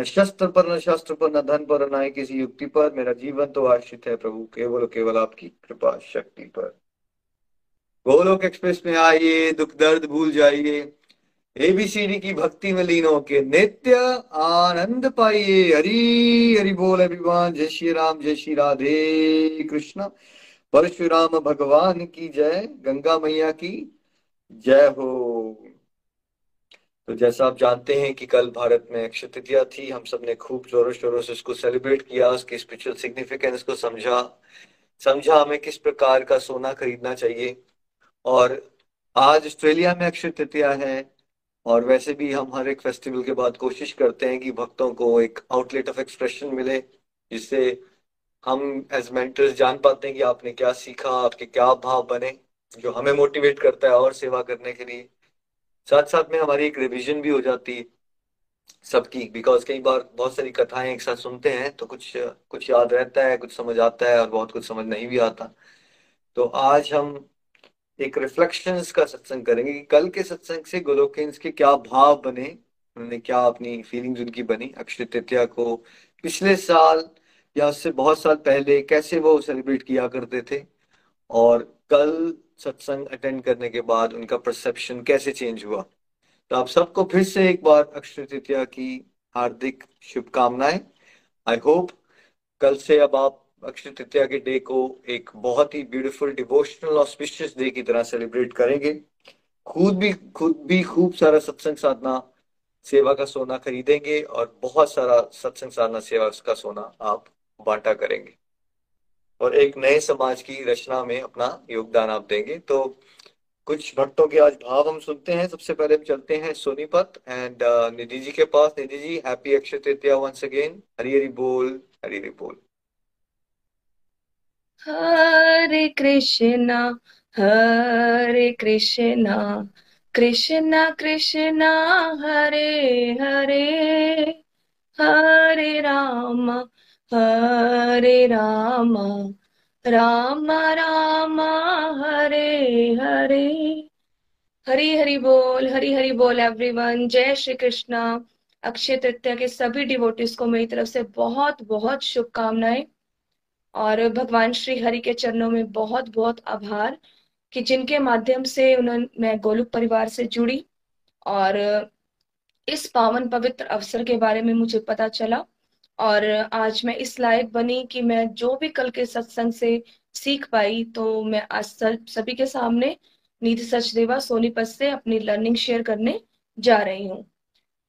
न शस्त्र पर, न शास्त्र पर न धन पर, न ही किसी युक्ति पर, मेरा जीवन तो आश्रित है प्रभु, केवल केवल आपकी कृपा शक्ति पर। गोलोक एक्सप्रेस में आइए, दुख दर्द भूल जाइए। एबीसीडी की भक्ति में लीन होके नित्य आनंद पाइए। हरी हरि बोल अभिमान, जय श्री राम, जय श्री राधे कृष्ण। परशुराम भगवान की जय, गंगा मैया की जय हो। तो जैसा आप जानते हैं कि कल भारत में अक्षय तृतीया थी, हम सबने खूब जोरों शोरों से उसको सेलिब्रेट किया, उसकी स्पिरिचुअल सिग्निफिकेंस को समझा। समझा हमें किस प्रकार का सोना खरीदना चाहिए। और आज ऑस्ट्रेलिया में अक्षय तृतीया है, और वैसे भी हम हर एक फेस्टिवल के बाद कोशिश करते हैं कि भक्तों को एक आउटलेट ऑफ़ एक्सप्रेशन मिले, जिससे हम एज मेंटर्स जान पाते हैं कि आपने क्या सीखा, आपके क्या भाव बने, जो हमें मोटिवेट करता है और सेवा करने के लिए। साथ साथ में हमारी एक रिविजन भी हो जाती सबकी बिकॉज़ कई बार बहुत सारी कथाएँ एक साथ सुनते हैं तो कुछ कुछ याद रहता है, कुछ समझ आता है, और बहुत कुछ समझ नहीं भी आता। तो आज हम एक रिफ्लेक्शन का सत्संग करेंगे कि कल के सत्संग से गोलोकेंस के क्या भाव बने, उन्होंने क्या अपनी फीलिंग्स उनकी बनी, अक्षय तृतीया को पिछले साल या उससे बहुत साल पहले कैसे वो सेलिब्रेट किया करते थे, और कल सत्संग अटेंड करने के बाद उनका परसेप्शन कैसे चेंज हुआ? तो आप सबको फिर से एक बार अक्षय तृतीया की हार्दिक शुभकामनाएँ। आई होप कल से अब आप अक्षय तृतीया के डे को एक बहुत ही ब्यूटीफुल डिवोशनल और ऑस्पिशियस डे की तरह सेलिब्रेट करेंगे। खुद भी खुद भी खूब सारा सत्संग साधना, सेवा का सोना खरीदेंगे और बहुत सारा सत्संग साधना, सेवा का सोना आप बांटा करेंगे। और एक नए समाज की रचना में अपना योगदान आप देंगे। तो कुछ भक्तों के आज भाव हम सुनते हैं। सबसे पहले हम चलते हैं सोनीपत एंड uh, निधि जी के पास। Nidhi ji happy Akshaya Tritiya once again Hari Hari बोल हरी हरी बोल। हरे कृष्णा हरे कृष्णा कृष्णा कृष्णा हरे हरे हरे राम हरे राम राम राम, हरे हरे। हरी, हरि बोल, हरी, हरि बोल एवरीवन जय श्री कृष्णा। अक्षय तृतीया के सभी डिवोटिस को मेरी तरफ़ से बहुत बहुत शुभकामनाएँ। और भगवान श्री हरि के चरणों में बहुत बहुत आभार कि जिनके माध्यम से उन्होंने, मैं गोलुक परिवार से जुड़ी और इस पावन पवित्र अवसर के बारे में मुझे पता चला। और आज मैं इस लायक बनी कि मैं जो भी कल के सत्संग से सीख पाई तो मैं आज सभी के सामने नीति सचदेवा सोनीपत से अपनी लर्निंग शेयर करने जा रही हूँ।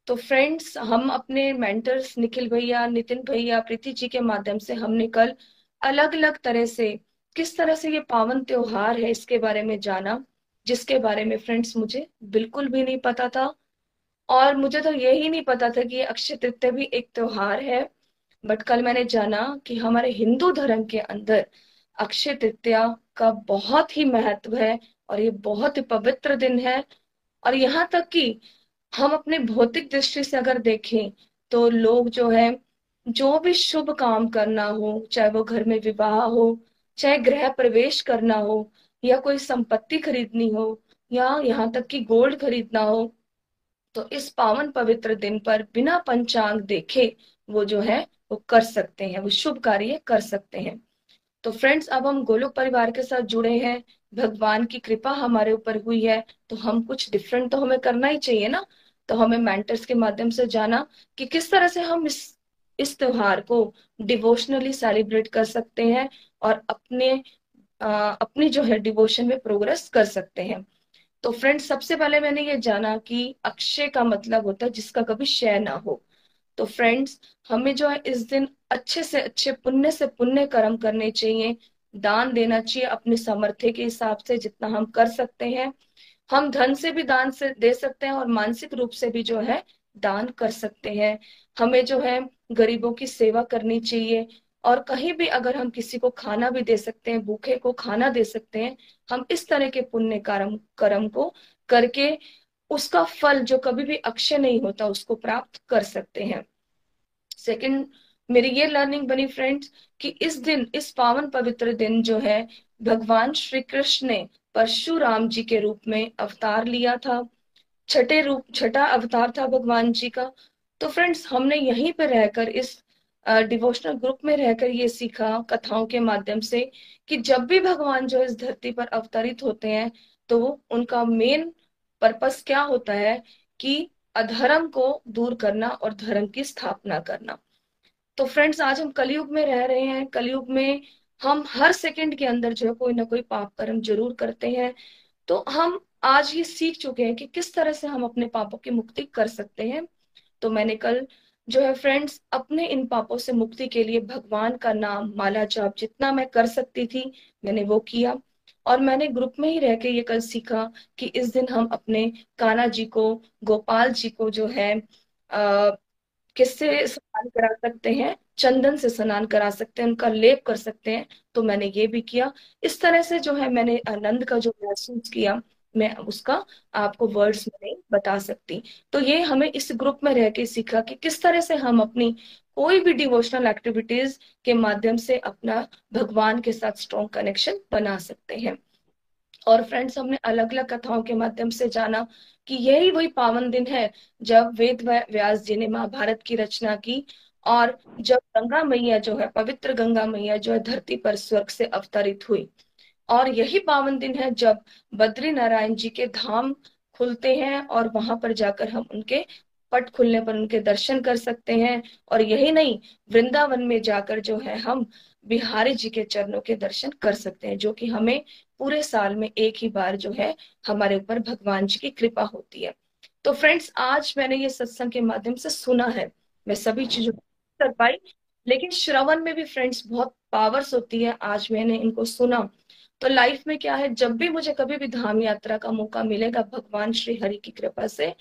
तो फ्रेंड्स हम अपने मेंटर्स निखिल भैया, नितिन भैया, प्रीति जी के माध्यम से हमने कल अलग अलग तरह से, किस तरह से ये पावन त्योहार है इसके बारे में जाना, जिसके बारे में फ्रेंड्स मुझे बिल्कुल भी नहीं पता था। और मुझे तो यही नहीं पता था कि अक्षय तृतीय भी एक त्योहार है। बट कल मैंने जाना कि हमारे हिंदू धर्म के अंदर अक्षय तृतीया का बहुत ही महत्व है और ये बहुत ही पवित्र दिन है। और यहाँ तक कि हम अपने भौतिक दृष्टि से अगर देखें तो लोग जो है, जो भी शुभ काम करना हो, चाहे वो घर में विवाह हो, चाहे गृह प्रवेश करना हो, या कोई संपत्ति खरीदनी हो, या यहाँ तक कि गोल्ड खरीदना हो तो इस पावन पवित्र दिन पर बिना पंचांग देखे वो जो है वो कर सकते हैं वो शुभ कार्य कर सकते हैं। तो फ्रेंड्स अब हम गोलोक परिवार के साथ जुड़े हैं। भगवान की कृपा हमारे ऊपर हुई है तो हम कुछ डिफरेंट तो हमें करना ही चाहिए ना। तो हमें मेंटर्स के माध्यम से जाना कि किस तरह से हम इस इस त्योहार को डिवोशनली सेलिब्रेट कर सकते हैं और अपने आ, अपनी जो है डिवोशन में प्रोग्रेस कर सकते हैं। तो फ्रेंड्स सबसे पहले मैंने ये जाना कि अक्षय का मतलब होता है जिसका कभी क्षय ना हो। तो फ्रेंड्स हमें जो है इस दिन अच्छे से अच्छे, पुण्य से पुण्य कर्म करने चाहिए। दान देना चाहिए अपने सामर्थ्य के हिसाब से जितना हम कर सकते हैं। हम धन से भी दान से दे सकते हैं और मानसिक रूप से भी जो है दान कर सकते हैं। हमें जो है गरीबों की सेवा करनी चाहिए और कहीं भी अगर हम किसी को खाना भी दे सकते हैं, भूखे को खाना दे सकते हैं, हम इस तरह के पुण्य कर्म कर्म को करके उसका फल जो कभी भी अक्षय नहीं होता, उसको प्राप्त कर सकते हैं। सेकंड मेरी ये लर्निंग बनी फ्रेंड्स कि इस दिन, इस पावन पवित्र दिन जो है, भगवान श्री कृष्ण ने परशुराम जी के रूप में अवतार लिया था। छठे रूप, छठा अवतार था भगवान जी का। तो फ्रेंड्स हमने यहीं पर रहकर, इस डिवोशनल ग्रुप में रहकर ये सीखा कथाओं के माध्यम से कि जब भी भगवान जो इस धरती पर अवतरित होते हैं तो उनका मेन पर्पस क्या होता है कि अधर्म को दूर करना और धर्म की स्थापना करना। तो फ्रेंड्स, आज हम कलयुग में रह रहे हैं। कलयुग में हम हर सेकंड के अंदर जो है कोई ना कोई पाप कर्म ज़रूर करते हैं। तो हम आज ये सीख चुके हैं कि किस तरह से हम अपने पापों की मुक्ति कर सकते हैं। तो मैंने कल जो है फ्रेंड्स, अपने इन पापों से मुक्ति के लिए भगवान का नाम, माला जाप जितना मैं कर सकती थी, मैंने वो किया। और मैंने ग्रुप में ही रह के ये कल सीखा कि इस दिन हम अपने काना जी को, गोपाल जी को जो है, अः, किससे स्नान करा सकते हैं? चंदन से स्नान करा सकते हैं, उनका लेप कर सकते हैं। तो मैंने ये भी किया। इस तरह से जो है मैंने आनंद का जो महसूस किया। मैं उसका आपको वर्ड्स में नहीं बता सकती। तो ये हमें इस ग्रुप में रह के सीखा कि किस तरह से हम अपनी कोई भी डिवोशनल एक्टिविटीज़ के माध्यम से अपना भगवान के साथ स्ट्रॉन्ग कनेक्शन बना सकते हैं। और फ्रेंड्स हमने अलग अलग कथाओं के माध्यम से जाना कि यही वही पावन दिन है जब वेद व्यास जी ने महाभारत की रचना की और जब गंगा मैया जो है, पवित्र गंगा मैया जो है, धरती पर स्वर्ग से अवतरित हुई। और यही पावन दिन है जब बद्री नारायण जी के धाम खुलते हैं और वहाँ पर जाकर हम उनके पट खुलने पर उनके दर्शन कर सकते हैं। और यही नहीं, वृंदावन में जाकर जो है हम बिहारी जी के चरणों के दर्शन कर सकते हैं, जो कि हमें पूरे साल में एक ही बार जो है हमारे ऊपर भगवान जी की कृपा होती है। तो फ्रेंड्स, आज मैंने ये सत्संग के माध्यम से सुना है। मैं सभी चीज़ों कर पाई, लेकिन श्रवण में भी फ्रेंड्स बहुत पावर्स होती है। आज मैंने इनको सुना। तो लाइफ में क्या है, जब भी मुझे कभी भी धाम यात्रा का मौका मिलेगा, भगवान श्री हरि की कृपा से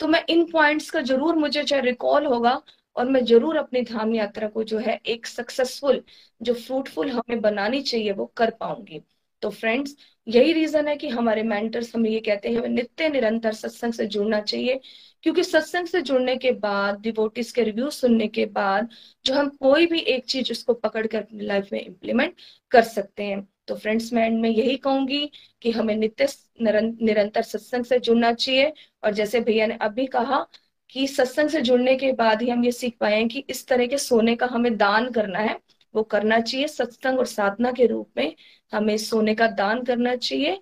तो मैं इन पॉइंट्स का ज़रूर, मुझे चाहे रिकॉल होगा और मैं ज़रूर अपनी धाम यात्रा को जो है एक सक्सेसफुल जो फ्रूटफुल हमें बनानी चाहिए, वो कर पाऊँगी। तो फ्रेंड्स यही रीजन है कि हमारे मेंटर्स हमें ये कहते हैं नित्य निरंतर सत्संग से जुड़ना चाहिए, क्योंकि सत्संग से जुड़ने के बाद डिवोटिस के रिव्यू सुनने के बाद, जो हम कोई भी एक चीज़ उसको पकड़ कर अपनी लाइफ में इम्प्लीमेंट कर सकते हैं। तो फ्रेंड्स मैं एंड में यही कहूँगी कि हमें नित्य निरंतर सत्संग से जुड़ना चाहिए। और जैसे भैया ने अभी कहा कि सत्संग से जुड़ने के बाद ही हम ये सीख पाए कि इस तरह के सोने का हमें दान करना है, वो करना चाहिए। सत्संग और साधना के रूप में हमें सोने का दान करना चाहिए।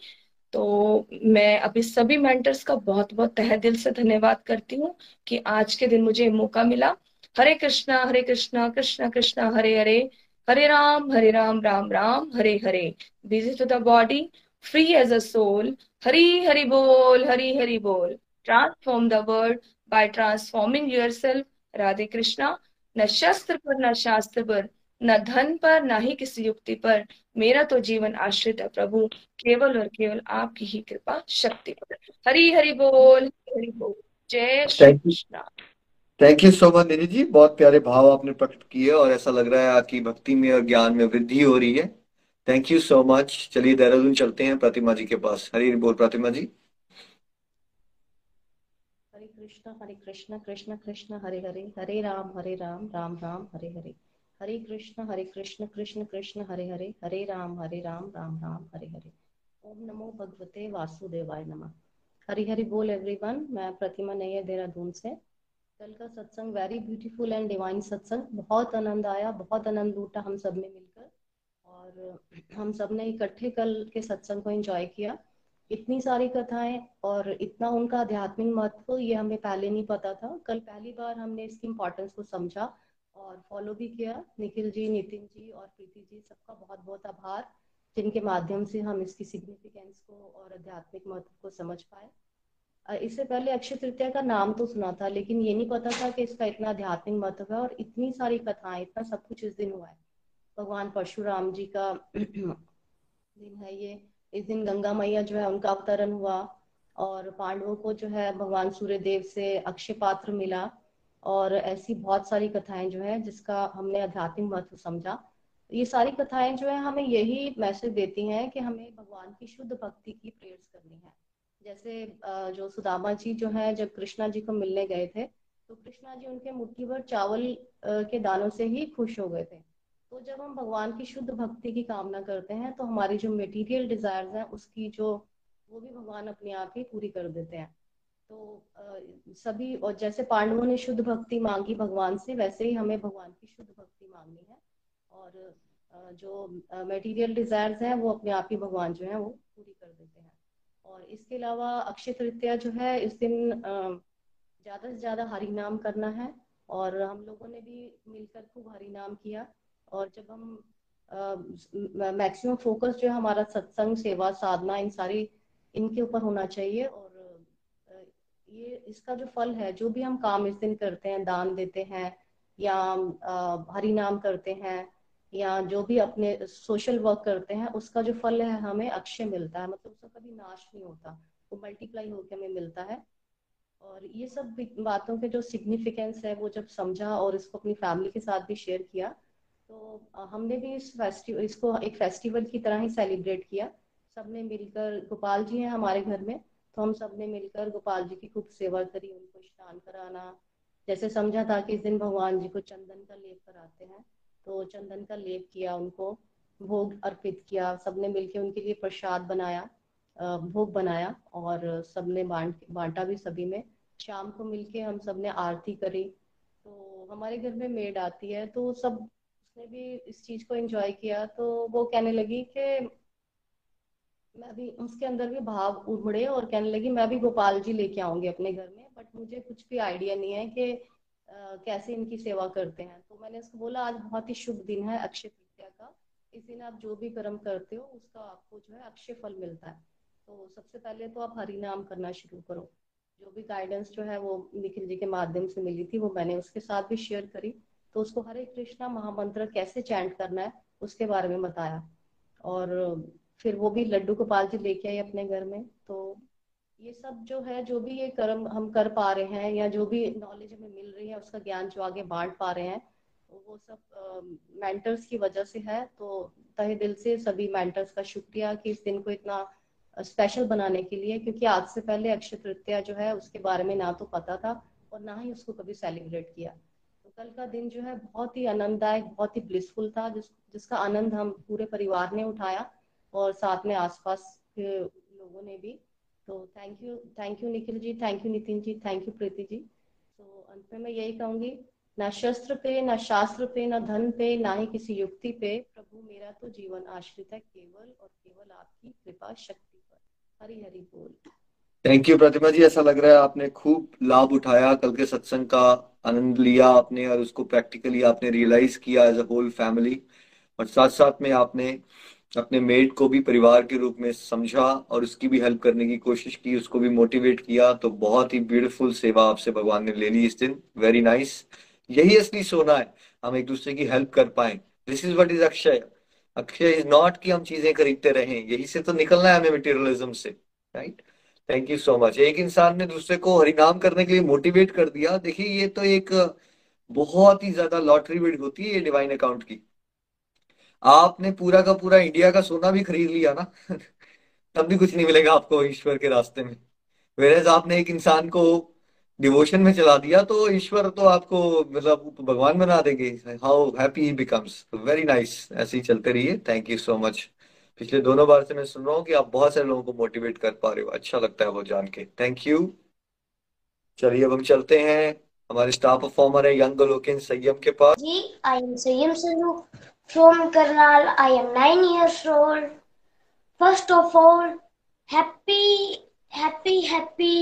तो मैं अभी सभी मेंटर्स का बहुत बहुत तह दिल से धन्यवाद करती हूँ कि आज के दिन मुझे मौका मिला। Hare Krishna Hare Krishna Krishna Krishna, Hare Hare. Hare Ram Hare Ram Ram Ram Hare Hare. Busy to the body free as a soul Hari Hari बोल हरी हरि बोल। Transform the world by transforming your Radhe Krishna. न शस्त्र पर न शास्त्र पर न धन पर न ही किसी युक्ति पर। मेरा तो जीवन आश्रित है प्रभु। केवल और केवल आपकी ही कृपा शक्ति पर। हरी हरि बोल हरि बोल। जय Shri Krishna. Thank you so much Nidhi ji बहुत प्यारे भाव आपने प्रकट किए और ऐसा लग रहा है आपकी भक्ति में और ज्ञान में वृद्धि हो रही है। थैंक यू सो मच चलिए देहरादून चलते हैं प्रतिमा जी के पास। हरी बोल प्रतिमा जी। हरे कृष्ण हरे कृष्ण कृष्ण कृष्ण, हरे हरे। हरे राम हरे राम राम राम, हरे हरे। हरे कृष्ण हरे कृष्ण कृष्ण कृष्ण, हरे हरे। हरे राम हरे राम राम राम, हरे हरे। ओम नमो भगवते वासुदेवाय नमः। हरी हरी बोल एवरीवन मैं प्रतिमा नैयर देहरादून से। कल का सत्संग वेरी ब्यूटीफुल एंड डिवाइन सत्संग। बहुत आनंद आया, बहुत आनंद लूटा हम सबने मिलकर। और, हम सबने इकट्ठे कल के सत्संग को एंजॉय किया। इतनी सारी कथाएँ और इतना उनका आध्यात्मिक महत्व, ये हमें पहले नहीं पता था। कल पहली बार हमने इसकी इम्पोर्टेंस को समझा और फॉलो भी किया। निखिल जी, नितिन जी और प्रीति जी, सबका बहुत बहुत आभार, जिनके माध्यम से हम इसकी सिग्निफिकेंस को और आध्यात्मिक महत्व को समझ पाए। इससे पहले अक्षय तृतीया का नाम तो सुना था, लेकिन ये नहीं पता था कि इसका इतना आध्यात्मिक महत्व है और इतनी सारी कथाएँ, इतना सब कुछ इस दिन हुआ है। भगवान परशुराम जी का दिन है ये। इस दिन गंगा मैया जो है, उनका अवतरण हुआ और पांडवों को जो है, भगवान सूर्य देव से अक्षय पात्र मिला और ऐसी बहुत सारी कथाएँ जो है, जिसका हमने आध्यात्मिक महत्व समझा। ये सारी कथाएँ जो है, हमें यही मैसेज देती हैं कि हमें भगवान की शुद्ध भक्ति की प्रेयर्स करनी है। जैसे जो सुदामा जी जो है, जब कृष्णा जी को मिलने गए थे तो कृष्णा जी उनके मुट्ठी भर चावल के दानों से ही खुश हो गए थे। तो जब हम भगवान की शुद्ध भक्ति की कामना करते हैं तो हमारी जो मेटीरियल डिज़ायर हैं, उसकी जो, वो भी भगवान अपने आप ही पूरी कर देते हैं। तो सभी, और जैसे पांडवों ने शुद्ध भक्ति मांगी भगवान से, वैसे ही हमें भगवान की शुद्ध भक्ति मांगनी है। और जो मेटीरियल डिजायर्स हैं, वो अपने आप ही भगवान जो है, वो पूरी कर देते हैं। और इसके अलावा अक्षय तृतीया जो है, इस दिन ज़्यादा से ज़्यादा हरि नाम करना है और हम लोगों ने भी मिलकर खूब हरि नाम किया और जब हम मैक्सिमम फोकस जो है हमारा सत्संग, सेवा, साधना, इन सारी, इनके ऊपर होना चाहिए और ये इसका जो फल है, जो भी हम काम इस दिन करते हैं, दान देते हैं या हरि नाम करते हैं या जो भी अपने सोशल वर्क करते हैं, उसका जो फल है, हमें अक्षय मिलता है। मतलब उसका कभी नाश नहीं होता। वो मल्टीप्लाई होकर हमें मिलता है। और ये सब बातों के जो सिग्निफिकेंस है, वो जब समझा और इसको अपनी फैमिली के साथ भी शेयर किया तो हमने भी इस फेस्टिवल इसको एक फेस्टिवल की तरह ही सेलिब्रेट किया। सबने मिलकर, गोपाल जी हैं हमारे घर में तो हम सबने मिलकर गोपाल जी की खूब सेवा करी, उनको स्नान कराना। जैसे समझा था कि इस दिन भगवान जी को चंदन का लेप कराते हैं। तो चंदन का लेप किया, उनको भोग अर्पित किया, सबने मिलके उनके लिए प्रसाद बनाया भोग बनाया और सबने बांट, बांटा भी सभी में। शाम को मिलके हम सबने आरती करी। तो हमारे घर में मेड आती है तो सब उसने भी इस चीज़ को एंजॉय किया तो वो कहने लगी कि मैं भी, उसके अंदर भी भाव उमड़े और कहने लगी, मैं भी गोपाल जी लेके आऊँगी अपने घर में बट मुझे कुछ भी आइडिया नहीं है कि कैसे इनकी सेवा करते हैं। तो मैंने उसको बोला, आज बहुत ही शुभ दिन है अक्षय तृतीया का। इस दिन आप जो भी कर्म करते हो, उसका आपको जो है अक्षय फल मिलता है। तो सबसे पहले तो आप हरि नाम करना शुरू करो। जो भी गाइडेंस जो है वो निखिल जी के माध्यम से मिली थी, वो मैंने उसके साथ भी शेयर करी। तो उसको हरे कृष्णा महामंत्र कैसे चैंट करना है, उसके बारे में बताया। और फिर वो भी लड्डू गोपाल जी लेके आई अपने घर में। तो ये सब जो है जो भी ये कर्म हम कर पा रहे हैं या जो भी नॉलेज हमें मिल रही है उसका ज्ञान जो आगे बांट पा रहे हैं वो सब मेंटर्स uh, की वजह से है। तो तहे दिल से सभी मेंटर्स का शुक्रिया कि इस दिन को इतना स्पेशल बनाने के लिए क्योंकि आज से पहले अक्षय तृतीया जो है उसके बारे में ना तो पता था और ना ही उसको कभी सेलिब्रेट किया। तो कल का दिन जो है बहुत ही आनंददायक बहुत ही ब्लिसफुल था जिस जिसका आनंद हम पूरे परिवार ने उठाया और साथ में आसपास के लोगों ने भी। तो thank you thank you Nikhil ji thank you Nitin ji thank you Preeti ji तो अंत में मैं यही कहूँगी, ना शस्त्र पे, ना शास्त्र पे, ना धन पे, ना ही किसी युक्ति पे प्रभु मेरा तो जीवन आश्रित है केवल और केवल आपकी कृपा शक्ति पर। हरी हरी बोल। थैंक यू प्रतिमा जी, ऐसा लग रहा है आपने खूब लाभ उठाया, कल के सत्संग का आनंद लिया आपने और उसको प्रैक्टिकली आपने रियलाइज़ किया एज अ होल फैमिली और साथ साथ में आपने अपने मेड को भी परिवार के रूप में समझा और उसकी भी हेल्प करने की कोशिश की, उसको भी मोटिवेट किया तो बहुत ही ब्यूटीफुल सेवा आपसे भगवान ने ले ली इस दिन। वेरी नाइस यही असली सोना है, हम एक दूसरे की हेल्प कर पाए। This is what is Akshaya Akshaya is not कि हम चीज़ें खरीदते रहे, यही से तो निकलना है हमें मटेरियलिज्म से right thank you so much एक इंसान ने दूसरे को हरिनाम करने के लिए मोटिवेट कर दिया। देखिए, ये तो एक बहुत ही ज़्यादा लॉटरी बिड होती है ये डिवाइन अकाउंट की। आपने पूरा का पूरा इंडिया का सोना भी खरीद लिया ना, तब भी कुछ नहीं मिलेगा आपको ईश्वर के रास्ते में। वेरेज आपने एक इंसान को डिवोशन में चला दिया तो ईश्वर तो आपको मतलब भगवान बना देंगे। How happy becomes very nice ऐसे ही चलते रहिए। थैंक यू सो मच पिछले दोनों बार से मैं सुन रहा हूँ कि आप बहुत सारे लोगों को मोटिवेट कर पा रहे हो। अच्छा लगता है वो जान के। थैंक यू चलिए, अब हम चलते हैं। हमारे स्टार परफॉर्मर है यंग लोकेन संयम के पास। जी I am Sanyam From Karnal, I am nine years old. First of all, happy happy happy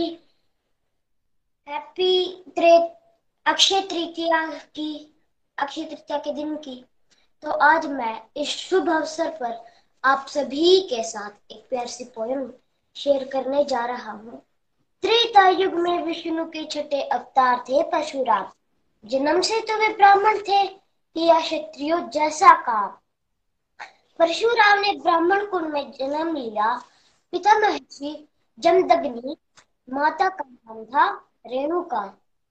happy Akshaya Tritiya की अक्षय तृतीया के दिन की तो आज मैं इस शुभ अवसर पर आप सभी के साथ एक प्यार सी पोयम शेयर करने जा रहा हूँ। त्रेता युग में विष्णु के छठे अवतार थे परशुराम। जन्म से तो वे ब्राह्मण थे किया क्षत्रियो जैसा काम। परशुराम ने ब्राह्मण कुल में जन्म लिया। पिता महर्षि जमदग्नि, माता का नाम था रेणुका।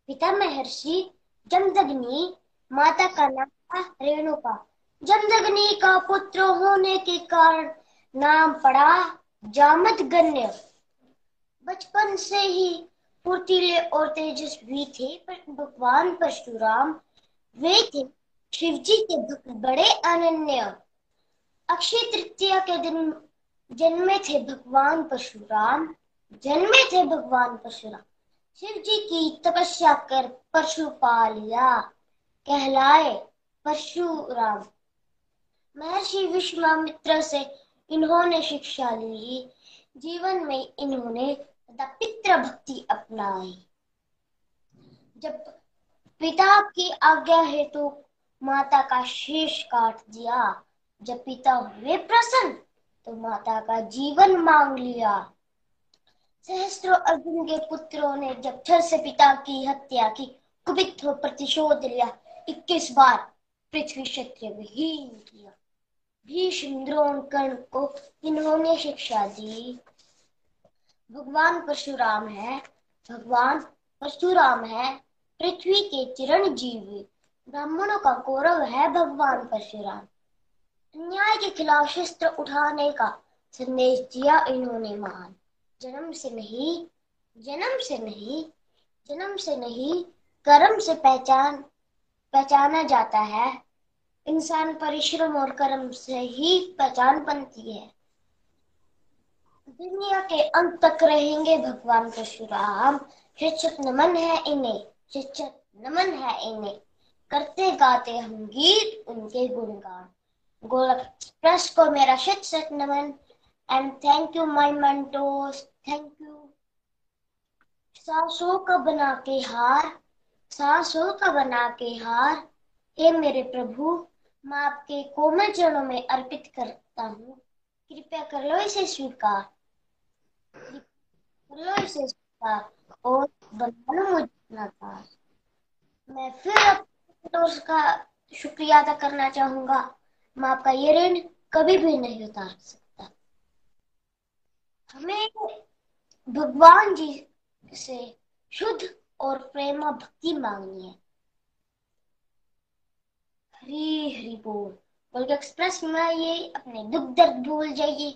पिता महर्षि जमदग्नि, माता का नाम था रेणुका। जमदग्नि का पुत्र होने के कारण नाम पड़ा जामत गण्य बचपन से ही फुर्तीले और तेजस्वी थे, पर भगवान परशुराम वे थे शिव जी के भक्त बड़े अनन्य। अक्षय तृतीया के दिन जन्मे थे भगवान परशुराम। जन्मे थे भगवान परशुराम। शिव जी की तपस्या कर परशु पा लिया। कहलाए परशुराम। महर्षि विश्वामित्र से इन्होंने शिक्षा ली। जीवन में इन्होंने पितृ भक्ति अपनाई। जब पिता की आज्ञा हेतु तो माता का शीश काट दिया। जब पिता हुए प्रसन्न तो माता का जीवन मांग लिया। सहस्त्रों अर्जुन के पुत्रों ने जब छल से पिता की हत्या की, कुपित हो प्रतिशोध लिया। इक्कीस बार पृथ्वी क्षेत्र विहीन किया। भीष्म द्रोण कर्ण को इन्होंने शिक्षा दी। भगवान परशुराम है, भगवान परशुराम है, पृथ्वी के चिरण जीवी ब्राह्मणों का गौरव है भगवान परशुराम। अन्याय के खिलाफ शस्त्र उठाने का संदेश दिया इन्होंने महान। जन्म से नहीं, जन्म से नहीं, जन्म से नहीं, कर्म से पहचान, पहचाना जाता है। इंसान परिश्रम और कर्म से ही पहचान बनती है। दुनिया के अंत तक रहेंगे भगवान परशुराम। शिक्षक नमन है इन्हें, शिक्षक नमन है इन्हें। करते गाते हम गीत, उनके गुणगान। गोलक एक्सप्रेस को मेरा शिक्षक नमन and thank you my mentors thank you सासों का बना के हार, सासों का बना के हार, हे मेरे प्रभु, मैं आपके कोमल चरणों में अर्पित करता हूँ। कृपया कर लो इसे स्वीकार। कर लो इसे स्वीकार, और बना लो मुझे मैं फिर अपने का शुक्रिया अदा करना चाहूँगा। मैं आपका ये ऋण कभी भी नहीं उतार सकता। हमें भगवान जी से शुद्ध और प्रेम भक्ति मांगनी है। हरी हरी बोल। बल्कि एक्सप्रेस में आइए अपने दुख दर्द भूल जाइए।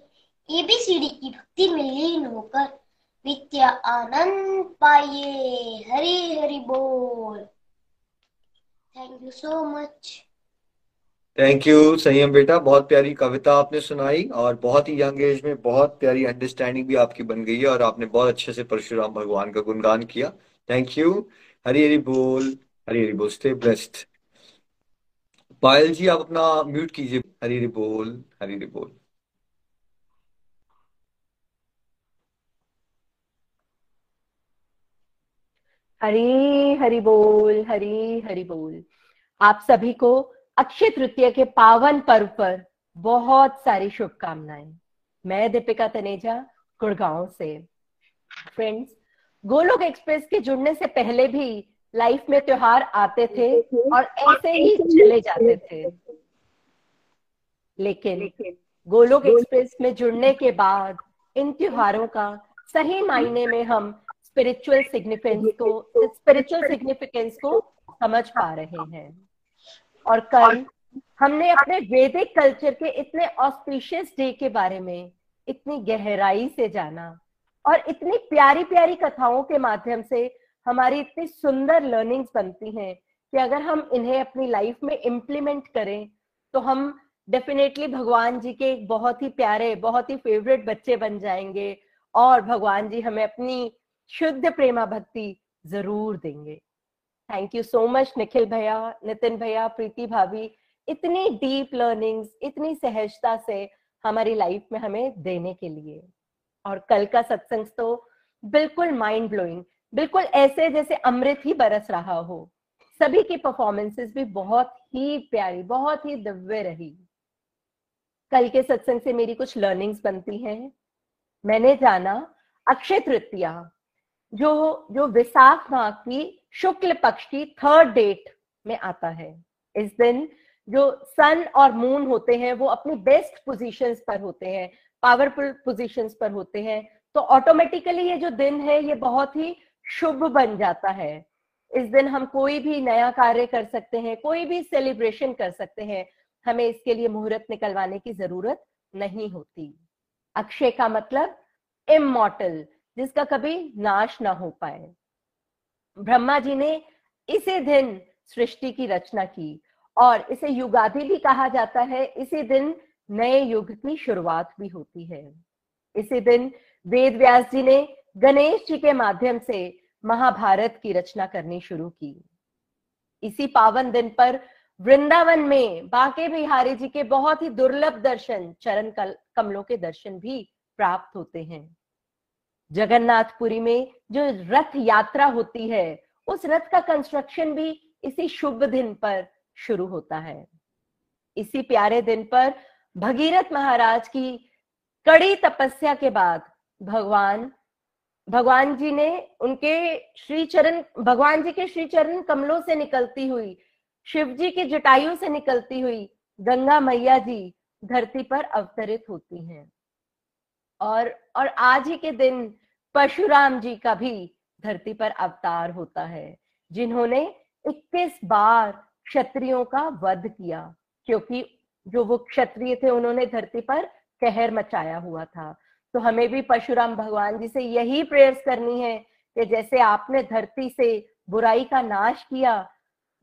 एबीसीडी की भक्ति में लीन होकर विद्या आनंद पाइए। हरी हरी बोल। Thank you so much thank you Sanyam बेटा, बहुत प्यारी कविता आपने सुनाई और बहुत ही यंग एज में बहुत प्यारी अंडरस्टैंडिंग भी आपकी बन गई है और आपने बहुत अच्छे से परशुराम भगवान का गुणगान किया। थैंक यू हरी हरी बोल, हरी हरी बोल स्टे ब्लेस्ड पायल जी, आप अपना म्यूट कीजिए। हरी हरी बोल, हरी हरी बोल। हरी हरी बोल, हरी हरी बोल। आप सभी को अक्षय तृतीय के पावन पर्व पर बहुत सारी शुभकामनाएँ। मैं दीपिका तनेजा, गुड़गांव से। फ्रेंड्स गोलोक एक्सप्रेस के जुड़ने से पहले भी लाइफ में त्योहार आते थे और ऐसे ही चले जाते थे। लेकिन गोलोक एक्सप्रेस में जुड़ने के बाद इन त्योहारों का सही मायने में हम स्पिरिचुअल सिग्निफिकेंस को स्पिरिचुअल सिग्निफिकेंस को समझ पा रहे हैं। और कल हमने अपने वैदिक कल्चर के इतने ऑस्पिशियस डे के बारे में इतनी गहराई से जाना और इतनी प्यारी प्यारी कथाओं के माध्यम से हमारी इतनी सुंदर लर्निंग्स बनती हैं कि अगर हम इन्हें अपनी लाइफ में इम्प्लीमेंट करें तो हम डेफिनेटली भगवान जी के एक बहुत ही प्यारे, बहुत ही फेवरेट बच्चे बन जाएँगे और भगवान जी हमें अपनी शुद्ध प्रेमा भक्ति ज़रूर देंगे। Thank you so much Nikhil भैया नितिन भैया प्रीति भाभी इतनी डीप लर्निंग्स इतनी सहजता से हमारी लाइफ में हमें देने के लिए। और कल का सत्संग तो बिल्कुल माइंड ब्लोइंग बिल्कुल ऐसे जैसे अमृत ही बरस रहा हो। सभी की परफॉर्मेंसेस भी बहुत ही प्यारी, बहुत ही दिव्य रही। कल के सत्संग से मेरी कुछ लर्निंग्स बनती हैं। मैंने जाना अक्षय तृतीया। जो जो विशाख माह की शुक्ल पक्ष की थर्ड डेट में आता है। इस दिन जो सन और मून होते हैं, वो अपनी बेस्ट पोजीशंस पर होते हैं पावरफुल पोजीशंस पर होते हैं। तो ऑटोमेटिकली ये जो दिन है, ये बहुत ही शुभ बन जाता है। इस दिन हम कोई भी नया कार्य कर सकते हैं, कोई भी सेलिब्रेशन कर सकते हैं। हमें इसके लिए मुहूर्त निकलवाने की ज़रूरत नहीं होती। अक्षय का मतलब इमोटल जिसका कभी नाश ना हो पाए। ब्रह्मा जी ने इसी दिन सृष्टि की रचना की और इसे युगादि भी कहा जाता है। इसी दिन नए युग की शुरुआत भी होती है। इसी दिन वेद व्यास जी ने गणेश जी के माध्यम से महाभारत की रचना करनी शुरू की। इसी पावन दिन पर वृंदावन में बाके बिहारी जी के बहुत ही दुर्लभ दर्शन, चरण कमलों के दर्शन भी प्राप्त होते हैं। जगन्नाथपुरी में जो रथ यात्रा होती है, उस रथ का कंस्ट्रक्शन भी इसी शुभ दिन पर शुरू होता है। इसी प्यारे दिन पर भगीरथ महाराज की कड़ी तपस्या के बाद भगवान भगवान जी ने उनके श्री चरण भगवान जी के श्री चरण कमलों से निकलती हुई, शिव जी की जटायु से निकलती हुई गंगा मैया जी धरती पर अवतरित होती हैं। और और आज ही के दिन परशुराम जी का भी धरती पर अवतार होता है, जिन्होंने 21 बार क्षत्रियों का वध किया, क्योंकि जो वो क्षत्रिय थे, उन्होंने धरती पर कहर मचाया हुआ था। तो हमें भी परशुराम भगवान जी से यही प्रेयर्स करनी है कि जैसे आपने धरती से बुराई का नाश किया,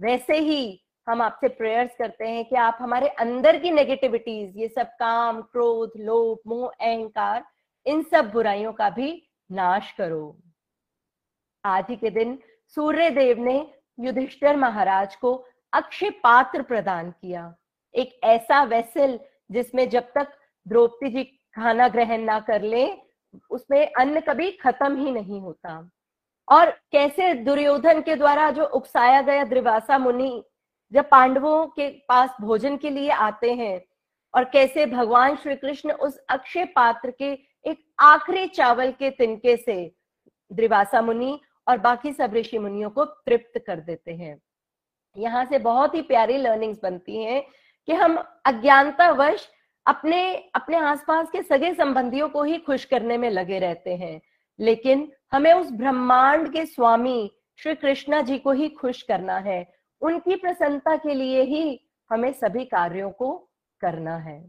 वैसे ही हम आपसे प्रेयर्स करते हैं कि आप हमारे अंदर की नेगेटिविटीज ये सब काम, क्रोध, लोभ, मोह, अहंकार, इन सब बुराइयों का भी नाश करो। आज ही के दिन सूर्य देव ने युधिष्ठिर महाराज को अक्षय पात्र प्रदान किया। एक ऐसा वेसल जिसमें जब तक द्रौपदी जी खाना ग्रहण ना कर ले, उसमें अन्न कभी खत्म ही नहीं होता। और कैसे दुर्योधन के द्वारा जो उकसाया गया द्रिवासा मुनि जब पांडवों के पास भोजन के लिए आते हैं और कैसे भगवान श्री कृष्ण उस अक्षय पात्र के एक आखिरी चावल के तिनके से द्रिवासा मुनि और बाकी सब ऋषि मुनियों को तृप्त कर देते हैं। यहाँ से बहुत ही प्यारी लर्निंग्स बनती हैं कि हम अज्ञानतावश अपने अपने आसपास के सगे संबंधियों को ही खुश करने में लगे रहते हैं। लेकिन हमें उस ब्रह्मांड के स्वामी श्री कृष्णा जी को ही खुश करना है। उनकी प्रसन्नता के लिए ही हमें सभी कार्यों को करना है।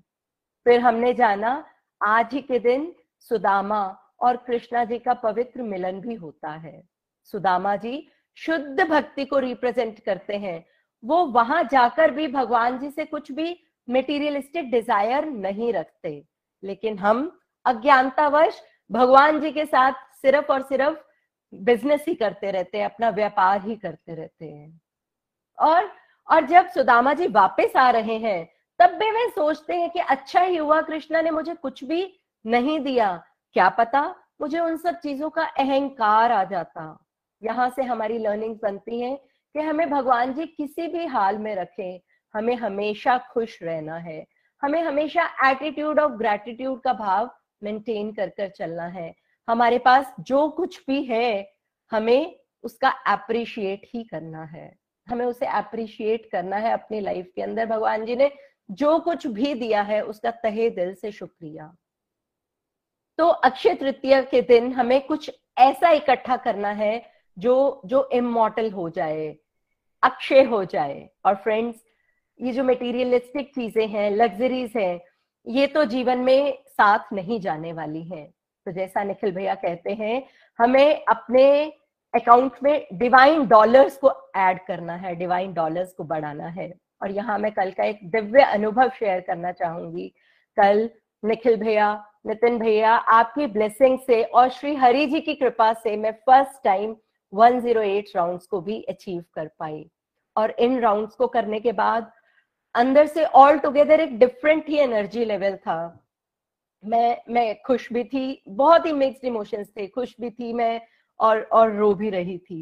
फिर हमने जाना, आज ही के दिन सुदामा और कृष्णा जी का पवित्र मिलन भी होता है। सुदामा जी शुद्ध भक्ति को रिप्रेजेंट करते हैं। वो वहाँ जाकर भी भगवान जी से कुछ भी मेटीरियलिस्टिक डिज़ायर नहीं रखते। लेकिन हम अज्ञानतावश भगवान जी के साथ सिर्फ़ और सिर्फ़ बिज़नेस ही करते रहते हैं, अपना व्यापार ही करते रहते हैं। और और जब सुदामा जी वापस आ रहे हैं, तब भी वे सोचते हैं कि अच्छा ही हुआ कृष्णा ने मुझे कुछ भी नहीं दिया। क्या पता मुझे उन सब चीज़ों का अहंकार आ जाता। यहाँ से हमारी लर्निंग बनती है कि हमें भगवान जी किसी भी हाल में रखें। हमें हमेशा खुश रहना है। हमें हमेशा एटीट्यूड ऑफ़ ग्रेटिट्यूड का भाव मेंटेन कर कर चलना है। हमारे पास जो कुछ भी है, हमें उसका अप्रिशिएट ही करना है। हमें उसे अप्रिशिएट करना है अपनी लाइफ के अंदर। भगवान जी ने जो कुछ भी दिया है, उसका तहे दिल से शुक्रिया। तो अक्षय तृतीया के दिन हमें कुछ ऐसा इकट्ठा करना है जो जो इमोटल हो जाए, अक्षय हो जाए। और फ्रेंड्स ये जो मटेरियलिस्टिक चीज़ें हैं लग्जरीज हैं, ये तो जीवन में साथ नहीं जाने वाली हैं। तो जैसा निखिल भैया कहते हैं, हमें अपने अकाउंट में डिवाइन डॉलर्स को ऐड करना है डिवाइन डॉलर्स को बढ़ाना है। और यहाँ मैं कल का एक दिव्य अनुभव शेयर करना चाहूँगी। कल निखिल भैया, नितिन भैया, आपकी ब्लेसिंग से और श्री हरि जी की कृपा से मैं फ़र्स्ट टाइम 108 राउंड्स को भी अचीव कर पाई। और इन राउंड्स को करने के बाद अंदर से ऑल टुगेदर एक डिफरेंट ही एनर्जी लेवल था। मैं मैं खुश भी थी, बहुत ही मिक्स्ड इमोशंस थे। खुश भी थी, मैं और और रो भी रही थी।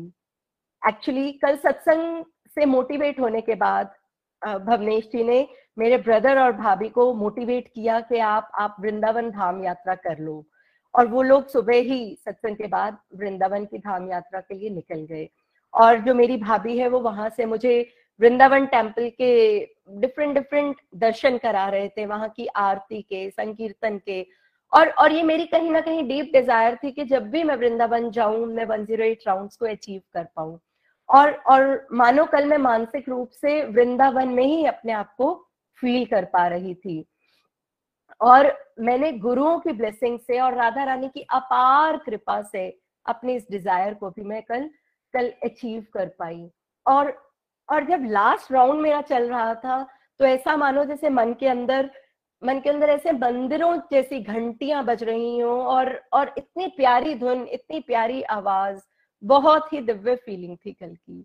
एक्चुअली कल सत्संग से मोटिवेट होने के बाद भवनेश जी ने मेरे ब्रदर और भाभी को मोटिवेट किया कि आप आप वृंदावन धाम यात्रा कर लो। और वो लोग सुबह ही सत्संग के बाद वृंदावन की धाम यात्रा के लिए निकल गए। और जो मेरी भाभी है, वो वहाँ से मुझे वृंदावन टेंपल के डिफरेंट डिफरेंट दर्शन करा रहे थे। वहाँ की आरती के, संकीर्तन के और और ये मेरी कहीं ना कहीं डीप डिज़ायर थी कि जब भी मैं वृंदावन जाऊँ, मैं वन ज़ीरो एट राउंड को अचीव कर पाऊँ। और और मानो कल मैं मानसिक रूप से वृंदावन में ही अपने आप को फील कर पा रही थी। और मैंने गुरुओं की ब्लेसिंग से और राधा रानी की अपार कृपा से अपने इस डिज़ायर को भी मैं कल कल अचीव कर पाई। और और जब लास्ट राउंड मेरा चल रहा था तो ऐसा मानो जैसे मन के अंदर मन के अंदर ऐसे मंदिरों जैसी घंटियाँ बज रही हो और और इतनी प्यारी धुन, इतनी प्यारी आवाज़, बहुत ही दिव्य फीलिंग थी कल की।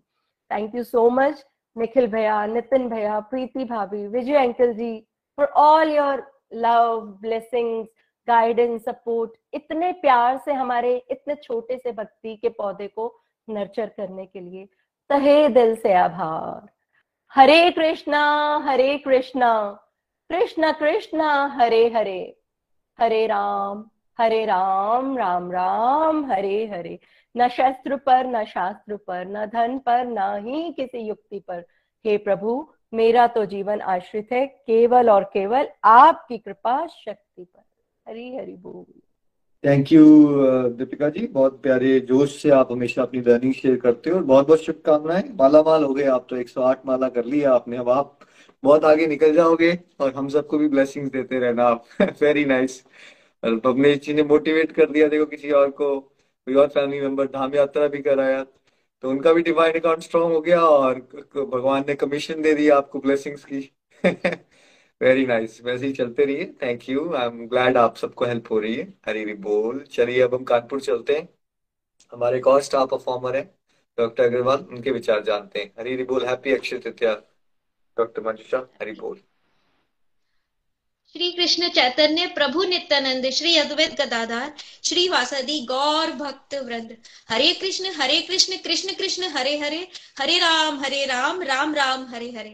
Thank you so much Nikhil भैया, नितिन भैया, प्रीति भाभी, Vijay uncle ji for all your love blessings guidance support इतने प्यार से हमारे इतने छोटे से भक्ति के पौधे को नर्चर करने के लिए। तहे दिल से आभार। हरे कृष्णा हरे कृष्णा। कृष्ण कृष्ण, हरे हरे। हरे राम हरे राम राम राम, हरे हरे। न शस्त्र पर, न शास्त्र पर, न धन पर, न ही किसी युक्ति पर। हे प्रभु, मेरा तो जीवन आश्रित है, केवल और केवल आपकी कृपा शक्ति पर। हरी हरी बोल। Thank you Deepika ji. बहुत प्यारे जोश से आप हमेशा अपनी लर्निंग शेयर करते हो और बहुत बहुत शुभकामनाएँ। माला माल हो गए, आप तो 108 माला कर लिया आपने। अब आप बहुत आगे निकल जाओगे और हम सबको भी ब्लेसिंग्स देते रहना आप। वेरी नाइस भवनेश जी ने मोटिवेट कर दिया, देखो किसी और को, कोई और फैमिली मेंबर धाम यात्रा भी कराया तो उनका भी डिवाइन अकाउंट स्ट्रॉन्ग हो गया और भगवान ने कमीशन दे दिया आपको ब्लेसिंग्स की। Very nice nice. वैसे ही चलते रहिए। Thank you I am glad आप सबको हेल्प हो रही है। हरी बोल। चलिए अब हम कानपुर चलते हैं। हमारे एक और स्टाफ परफॉर्मर है डॉक्टर अग्रवाल उनके विचार जानते हैं। हरी बोल। हैप्पी अक्षय तृतीया डॉक्टर मंजुषा हरी बोल श्री कृष्ण चैतन्य प्रभु नित्यानंद श्री अद्वैत गदाधार श्री वासदी गौर भक्त वृंद हरे कृष्ण हरे कृष्ण कृष्ण कृष्ण हरे हरे हरे राम हरे राम राम राम हरे हरे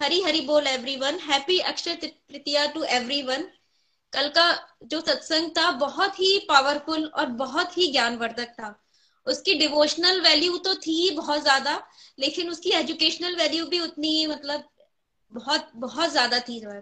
हरी हरि बोल everyone happy Akshaya Tritiya to everyone कल का जो सत्संग था बहुत ही पावरफुल और बहुत ही ज्ञानवर्धक था उसकी डिवोशनल वैल्यू तो थी बहुत ज़्यादा, लेकिन उसकी एजुकेशनल वैल्यू भी उतनी मतलब बहुत बहुत ज़्यादा थी जो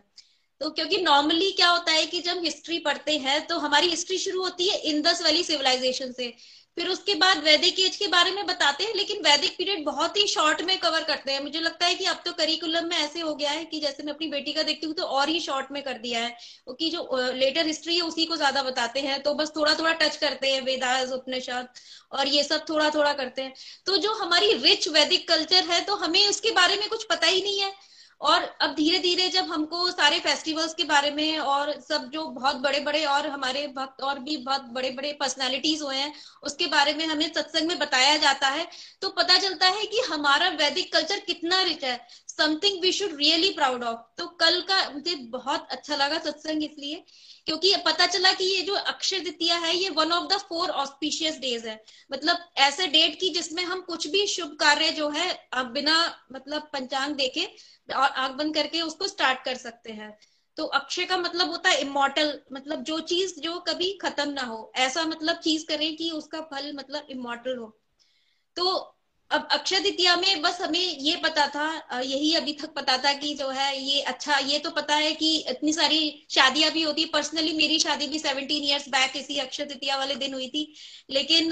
तो क्योंकि नॉर्मली क्या होता है कि जब हिस्ट्री पढ़ते हैं तो हमारी हिस्ट्री शुरू होती है इंदस वैली सिविलाइजेशन से। फिर उसके बाद वैदिक एज के बारे में बताते हैं, लेकिन वैदिक पीरियड बहुत ही शॉर्ट में कवर करते हैं। मुझे लगता है कि अब तो करिकुलम में ऐसे हो गया है कि जैसे मैं अपनी बेटी का देखती हूँ तो और ही शॉर्ट में कर दिया है। क्योंकि जो लेटर हिस्ट्री है उसी को ज़्यादा बताते हैं। तो बस थोड़ा थोड़ा टच करते हैं, वेदास, उपनिषद और ये सब थोड़ा थोड़ा करते हैं। तो जो हमारी रिच वैदिक कल्चर है तो हमें उसके बारे में कुछ पता ही नहीं है। और अब धीरे धीरे जब हमको सारे फेस्टिवल्स के बारे में और सब जो बहुत बड़े बड़े और हमारे भक्त और भी बहुत बड़े बड़े पर्सनालिटीज हुए हैं, उसके बारे में हमें सत्संग में बताया जाता है तो पता चलता है कि हमारा वैदिक कल्चर कितना रिच है। Something we should really proud of तो कल का मुझे बहुत अच्छा लगा सत्संग इसलिए। क्योंकि पता चला कि ये जो अक्षय द्वितीया है, ये one of the four auspicious days है। मतलब ऐसे डेट की जिसमें हम कुछ भी शुभ कार्य जो है अब बिना मतलब पंचांग देखे और आँख बंद करके उसको स्टार्ट कर सकते हैं। तो अक्षय का मतलब होता है इमोटल मतलब जो चीज़ जो कभी खत्म ना हो। ऐसा मतलब चीज़ करें कि उसका फल मतलब इमोटल हो। तो अब अक्षय द्वितीया में बस हमें ये पता था यही अभी तक पता था कि जो है ये अच्छा ये तो पता है कि इतनी सारी शादियाँ भी होती पर्सनली मेरी शादी भी सेवनटीन ईयर्स बैक इसी अक्षय द्वितीया वाले दिन हुई थी। लेकिन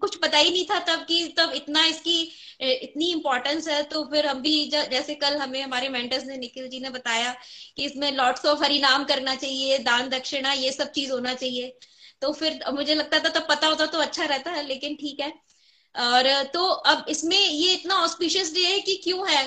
कुछ पता ही नहीं था तब कि तब इतना इसकी इतनी इंपॉर्टेंस है तो फिर हम भी जैसे कल हमें हमारे मेंटर्स ने, निखिल जी ने बताया कि इसमें लॉट्स ऑफ़ हरि नाम करना चाहिए, दान दक्षिणा, ये सब चीज़ होना चाहिए। तो फिर मुझे लगता था तब पता होता तो अच्छा रहता है लेकिन ठीक है। और तो अब इसमें ये इतना ऑस्पिशियस डे है कि क्यों है?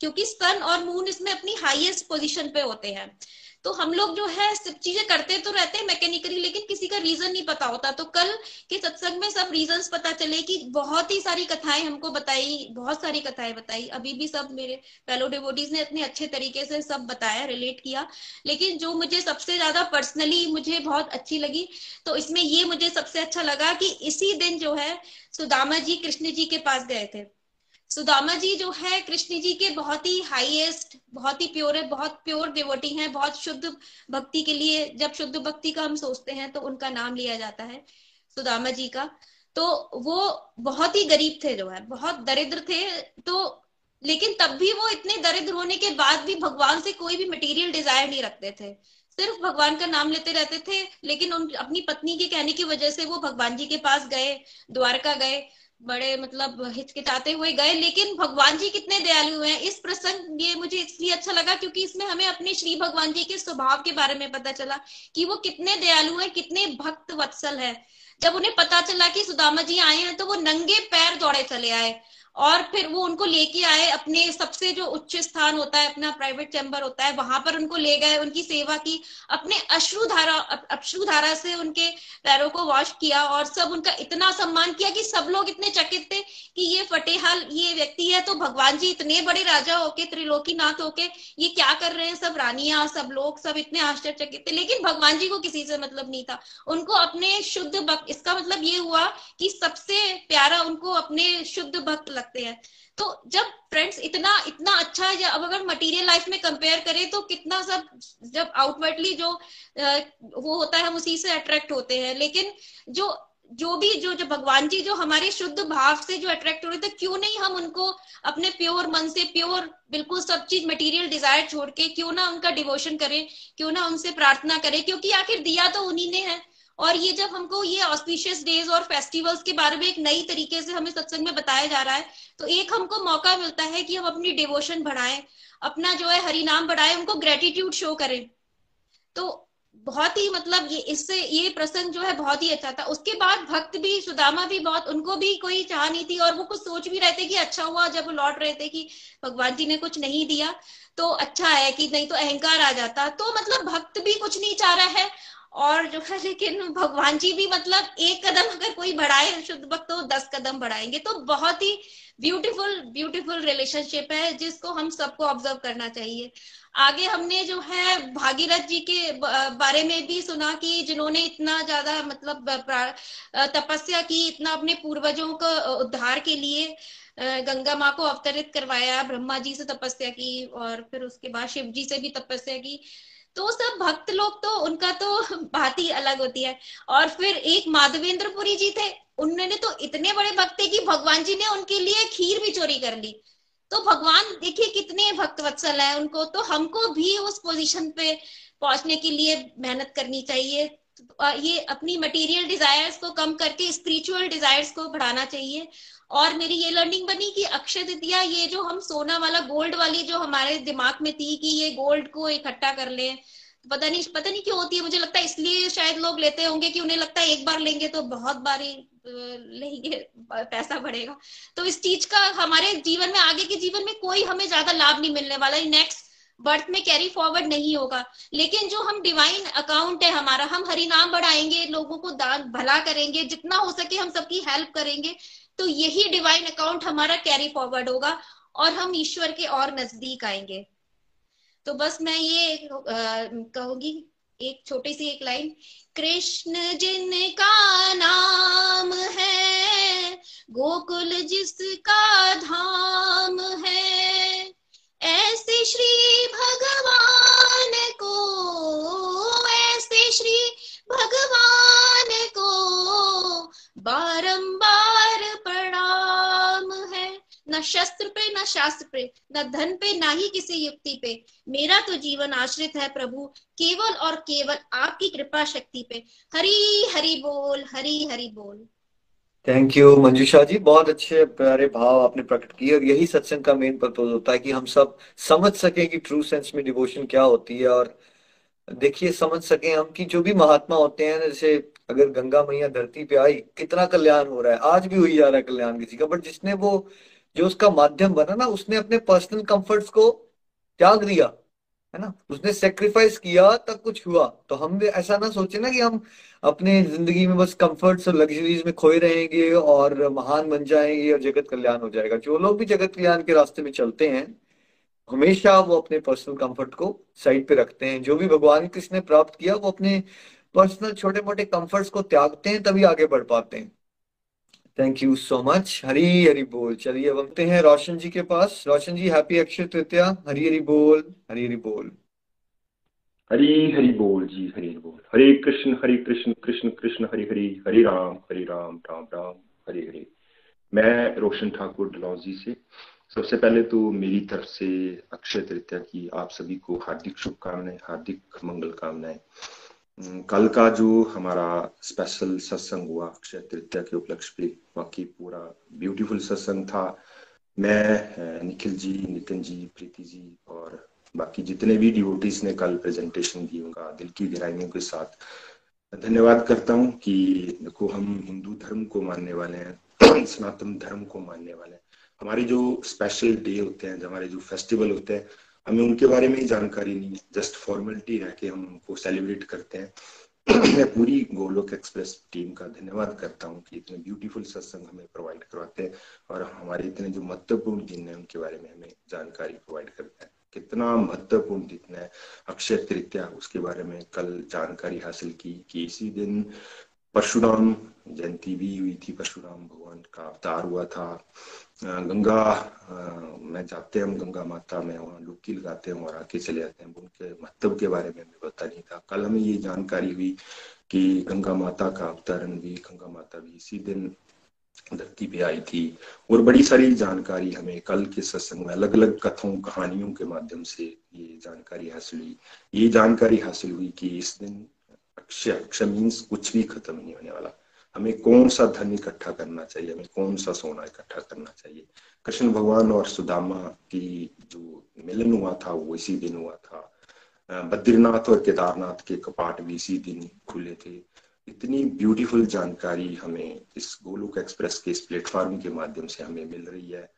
क्योंकि सन और मून इसमें अपनी हाईएस्ट पोजीशन पे होते हैं। तो हम लोग जो है, सब चीज़ें करते तो रहते हैं मैकेनिकली लेकिन किसी का रीजन नहीं पता होता। तो कल के सत्संग में सब रीजन पता चले कि बहुत ही सारी कथाएँ हमको बताई, बहुत सारी कथाएँ बताई। अभी भी सब मेरे फेलो डिवोटीज ने इतने अच्छे तरीके से सब बताया रिलेट किया। लेकिन जो मुझे सबसे ज़्यादा पर्सनली मुझे बहुत अच्छी लगी तो इसमें ये मुझे सबसे अच्छा लगा कि इसी दिन जो है, सुदामा जी, कृष्ण जी के पास गए थे। सुदामा जी जो है, कृष्ण जी के बहुत ही हाईएस्ट बहुत ही प्योर है बहुत प्योर डिवोटी हैं, बहुत शुद्ध भक्ति के लिए जब शुद्ध भक्ति का हम सोचते हैं तो उनका नाम लिया जाता है सुदामा जी का। तो वो बहुत ही गरीब थे जो है, बहुत दरिद्र थे तो लेकिन तब भी वो इतने दरिद्र होने के बाद भी भगवान से कोई भी मटेरियल डिज़ायर नहीं रखते थे। सिर्फ़ भगवान का नाम लेते रहते थे, लेकिन उन, अपनी पत्नी के कहने की वजह से वो भगवान जी के पास गए, द्वारका गए बड़े मतलब हिचकिचाते हुए गए, लेकिन भगवान जी कितने दयालु हैं। इस प्रसंग ये मुझे इसलिए अच्छा लगा क्योंकि इसमें हमें अपने श्री भगवान जी के स्वभाव के बारे में पता चला कि वो कितने दयालु हैं, कितने भक्त वत्सल है। जब उन्हें पता चला कि सुदामा जी आए हैं तो वो नंगे पैर दौड़े चले आए। और फिर वो उनको लेके आए अपने सबसे जो उच्च स्थान होता है, अपना प्राइवेट चैम्बर होता है, वहाँ पर उनको ले गए, उनकी सेवा की, अपने अश्रु धारा अश्रु धारा से उनके पैरों को वॉश किया और सब उनका इतना सम्मान किया कि सब लोग इतने चकित थे कि ये फटेहाल, ये व्यक्ति है तो भगवान जी इतने बड़े राजा होके त्रिलोकी नाथ होके, ये क्या कर रहे हैं सब रानियाँ, सब लोग, सब इतने आश्चर्यचकित थे। लेकिन भगवान जी को किसी से मतलब नहीं था। उनको अपने शुद्ध भक्त, इसका मतलब ये हुआ कि सबसे प्यारा उनको अपने शुद्ध भक्त लगते हैं। तो जब फ्रेंड्स इतना इतना अच्छा है अब अगर मटेरियल लाइफ में कंपेयर करें तो कितना सब, जब आउटवर्डली जो वो होता है, हम उसी से अट्रैक्ट होते हैं। लेकिन जो जो भी, जो जो भगवान जी, जो हमारे शुद्ध भाव से जो अट्रैक्ट हो रहे थे, क्यों नहीं हम उनको अपने प्योर मन से प्योर बिल्कुल सब चीज़ मटेरियल डिज़ायर छोड़ के, क्यों ना उनका डिवोशन करें, क्यों ना उनसे प्रार्थना करें, क्योंकि आखिर दिया तो उन्हीं ने है। और ये जब हमको ये ऑस्पिशियस डेज़ और फेस्टिवल्स के बारे में एक नई तरीके से हमें सत्संग में बताया जा रहा है तो एक हमको मौका मिलता है कि हम अपनी डिवोशन बढ़ाएँ, अपना जो है हरि नाम बढ़ाएँ, उनको ग्रेटिट्यूड शो करें। तो बहुत ही मतलब ये इससे ये प्रसंग जो है बहुत ही अच्छा था। उसके बाद भक्त भी, सुदामा भी बहुत, उनको भी कोई चाह नहीं थी और वो कुछ सोच भी रहे थे कि अच्छा हुआ जब वो लौट रहे थे कि भगवान जी ने कुछ नहीं दिया तो अच्छा है कि नहीं तो अहंकार आ जाता। तो मतलब भक्त भी कुछ नहीं चाह रहा है और जो है, लेकिन भगवान जी भी मतलब एक कदम अगर कोई बढ़ाए, शुद्ध भक्त तो दस कदम बढ़ाएँगे। तो बहुत ही ब्यूटीफुल ब्यूटीफुल रिलेशनशिप है, जिसको हम सबको ऑब्ज़र्व करना चाहिए। आगे हमने जो है, भागीरथ जी के बारे में भी सुना कि जिन्होंने इतना ज़्यादा मतलब तपस्या की, इतना अपने पूर्वजों को उद्धार के लिए गंगा माँ को अवतरित करवाया, ब्रह्मा जी से तपस्या की, और फिर उसके बाद शिव जी से भी तपस्या की। तो सब भक्त लोग तो उनका तो बात ही अलग होती है। और फिर एक माधवेंद्रपुरी जी थे, उन्होंने तो इतने बड़े भक्त थे कि भगवान जी ने उनके लिए खीर भी चोरी कर ली। तो भगवान, देखिए कितने भक्त वत्सल है उनको तो हमको भी उस पोजीशन पे पहुँचने के लिए मेहनत करनी चाहिए। ये अपनी मटेरियल डिजायर्स को कम करके स्पिरिचुअल डिजायर्स को बढ़ाना चाहिए। और मेरी ये लर्निंग बनी कि अक्षय तृतीया, ये जो हम सोना वाला गोल्ड वाली जो हमारे दिमाग में थी कि ये गोल्ड को इकट्ठा कर ले, पता नहीं पता नहीं क्यों होती है, मुझे लगता है इसलिए शायद लोग लेते होंगे कि उन्हें लगता है एक बार लेंगे तो बहुत बार लेंगे पैसा बढ़ेगा। तो इस चीज़ का हमारे जीवन में, आगे के जीवन में कोई हमें ज़्यादा लाभ नहीं मिलने वाला नेक्स्ट बर्थ में कैरी फॉरवर्ड नहीं होगा। लेकिन जो हम डिवाइन अकाउंट है हमारा, हम हरिनाम बढ़ाएँगे, लोगों को दान, भला करेंगे, जितना हो सके हम सबकी हेल्प करेंगे। तो यही डिवाइन अकाउंट हमारा कैरी फॉरवर्ड होगा और हम ईश्वर के और नज़दीक आएँगे। तो बस मैं ये कहूँगी, एक छोटी सी एक लाइन कृष्ण जिनका नाम है, गोकुल जिसका धाम है, ऐसे श्री भगवान को, ऐसे श्री भगवान को बारंबार प्रणाम है। न शस्त्र पे, न शास्त्र पे, न धन पे, ना ही किसी युक्ति पे। मेरा तो जीवन आश्रित है प्रभु, केवल और केवल आपकी कृपा शक्ति पे। हरी, हरि बोल, हरी, हरि बोल। Thank you Manjusha ji. बहुत अच्छे, प्यारे भाव आपने प्रकट किए। और यही सत्संग का मेन पर्पज होता है कि हम सब समझ सकें कि ट्रू सेंस में डिवोशन क्या होती है। और देखिए, समझ सकें हम कि जो भी महात्मा होते हैं, जैसे अगर गंगा मैया धरती पे आई, कितना कल्याण हो रहा है। आज भी हुई जा रहा है कल्याण किसी का। बट जिसने वो, जो उसका माध्यम बना ना, उसने अपने पर्सनल कंफर्ट्स को त्याग दिया, है ना? उसने सेक्रीफाइस किया, तब कुछ हुआ। तो हम भी ऐसा ना सोचे ना कि हम अपने ज़िंदगी में बस कंफर्ट्स और लग्जरीज में खोए रहेंगे और महान बन जाएँगे और जगत कल्याण हो जाएगा। जो लोग भी जगत कल्याण के रास्ते में चलते हैं, हमेशा वो अपने पर्सनल कंफर्ट को साइड पे रखते हैं। जो भी भगवान कृष्ण ने प्राप्त किया, वो अपने पर्सनल छोटे मोटे कंफर्ट्स को त्यागते हैं, तभी आगे बढ़ पाते हैं। Thank you so much Hari Hari बोल। चलिए अब आते हैं रोशन जी के पास। रोशन जी हैप्पी अक्षय तृतीया। हरी हरी बोल। हरी हरी बोल। हरी हरी बोल जी, हरी हरी बोल। हरे कृष्ण हरे कृष्ण कृष्ण कृष्ण, हरे हरे हरे राम हरे राम राम राम, हरे हरे। मैं रोशन ठाकुर डलौजी से। सबसे पहले तो मेरी तरफ़ से अक्षय तृतीया की आप सभी को हार्दिक शुभकामनाएँ, हार्दिक मंगल कामनाएँ। कल का जो हमारा स्पेशल सत्संग हुआ, अक्षय तृतीया के उपलक्ष्य पे, बाकी पूरा ब्यूटीफुल सत्संग था। मैं निखिल जी, नितिन जी, प्रीति जी और बाकी जितने भी डिवोटीज ने कल प्रेजेंटेशन दी, उनका दिल की गहराइयों के साथ धन्यवाद करता हूँ कि देखो, हम हिंदू धर्म को मानने वाले हैं, सनातन धर्म को मानने वाले हैं। हमारे जो स्पेशल डे होते हैं हमारे जो फेस्टिवल होते हैं हमें उनके बारे में ही जानकारी नहीं है। जस्ट फॉर्मेलिटी रह के हम उनको सेलिब्रेट करते हैं। मैं पूरी गोलोक एक्सप्रेस टीम का धन्यवाद करता हूँ कि इतने ब्यूटीफुल सत्संग हमें प्रोवाइड करवाते हैं और हमारे इतने जो महत्वपूर्ण दिन है, उनके बारे में हमें जानकारी प्रोवाइड करते हैं। कितना महत्वपूर्ण दिन है। अक्षय तृतीया, उसके बारे में कल जानकारी हासिल की कि इसी दिन परशुराम जयंती भी हुई थी। परशुराम भगवान का अवतार हुआ था। गंगा में जाते हैं हम गंगा माता, में वहाँ डुबकी लगाते हैं और आके चले जाते हैं। उनके महत्व के बारे में हमें पता नहीं था। कल हमें ये जानकारी हुई कि गंगा माता का अवतरण भी, गंगा माता भी इसी दिन धरती पे आई थी। और बड़ी सारी जानकारी हमें कल के सत्संग में अलग अलग कथों कहानियों के माध्यम से ये जानकारी हासिल हुई। ये जानकारी हासिल हुई कि इस दिन अक्षय अक्षय मीन्स कुछ भी खत्म नहीं होने वाला। हमें कौन सा धन इकट्ठा करना चाहिए? हमें कौन सा सोना इकट्ठा करना चाहिए? कृष्ण भगवान और सुदामा की जो मिलन हुआ था, वो इसी दिन हुआ था। बद्रीनाथ और केदारनाथ के कपाट भी इसी दिन खुले थे। इतनी ब्यूटीफुल जानकारी हमें इस गोलुक एक्सप्रेस के इस प्लेटफॉर्म के माध्यम से हमें मिल रही है।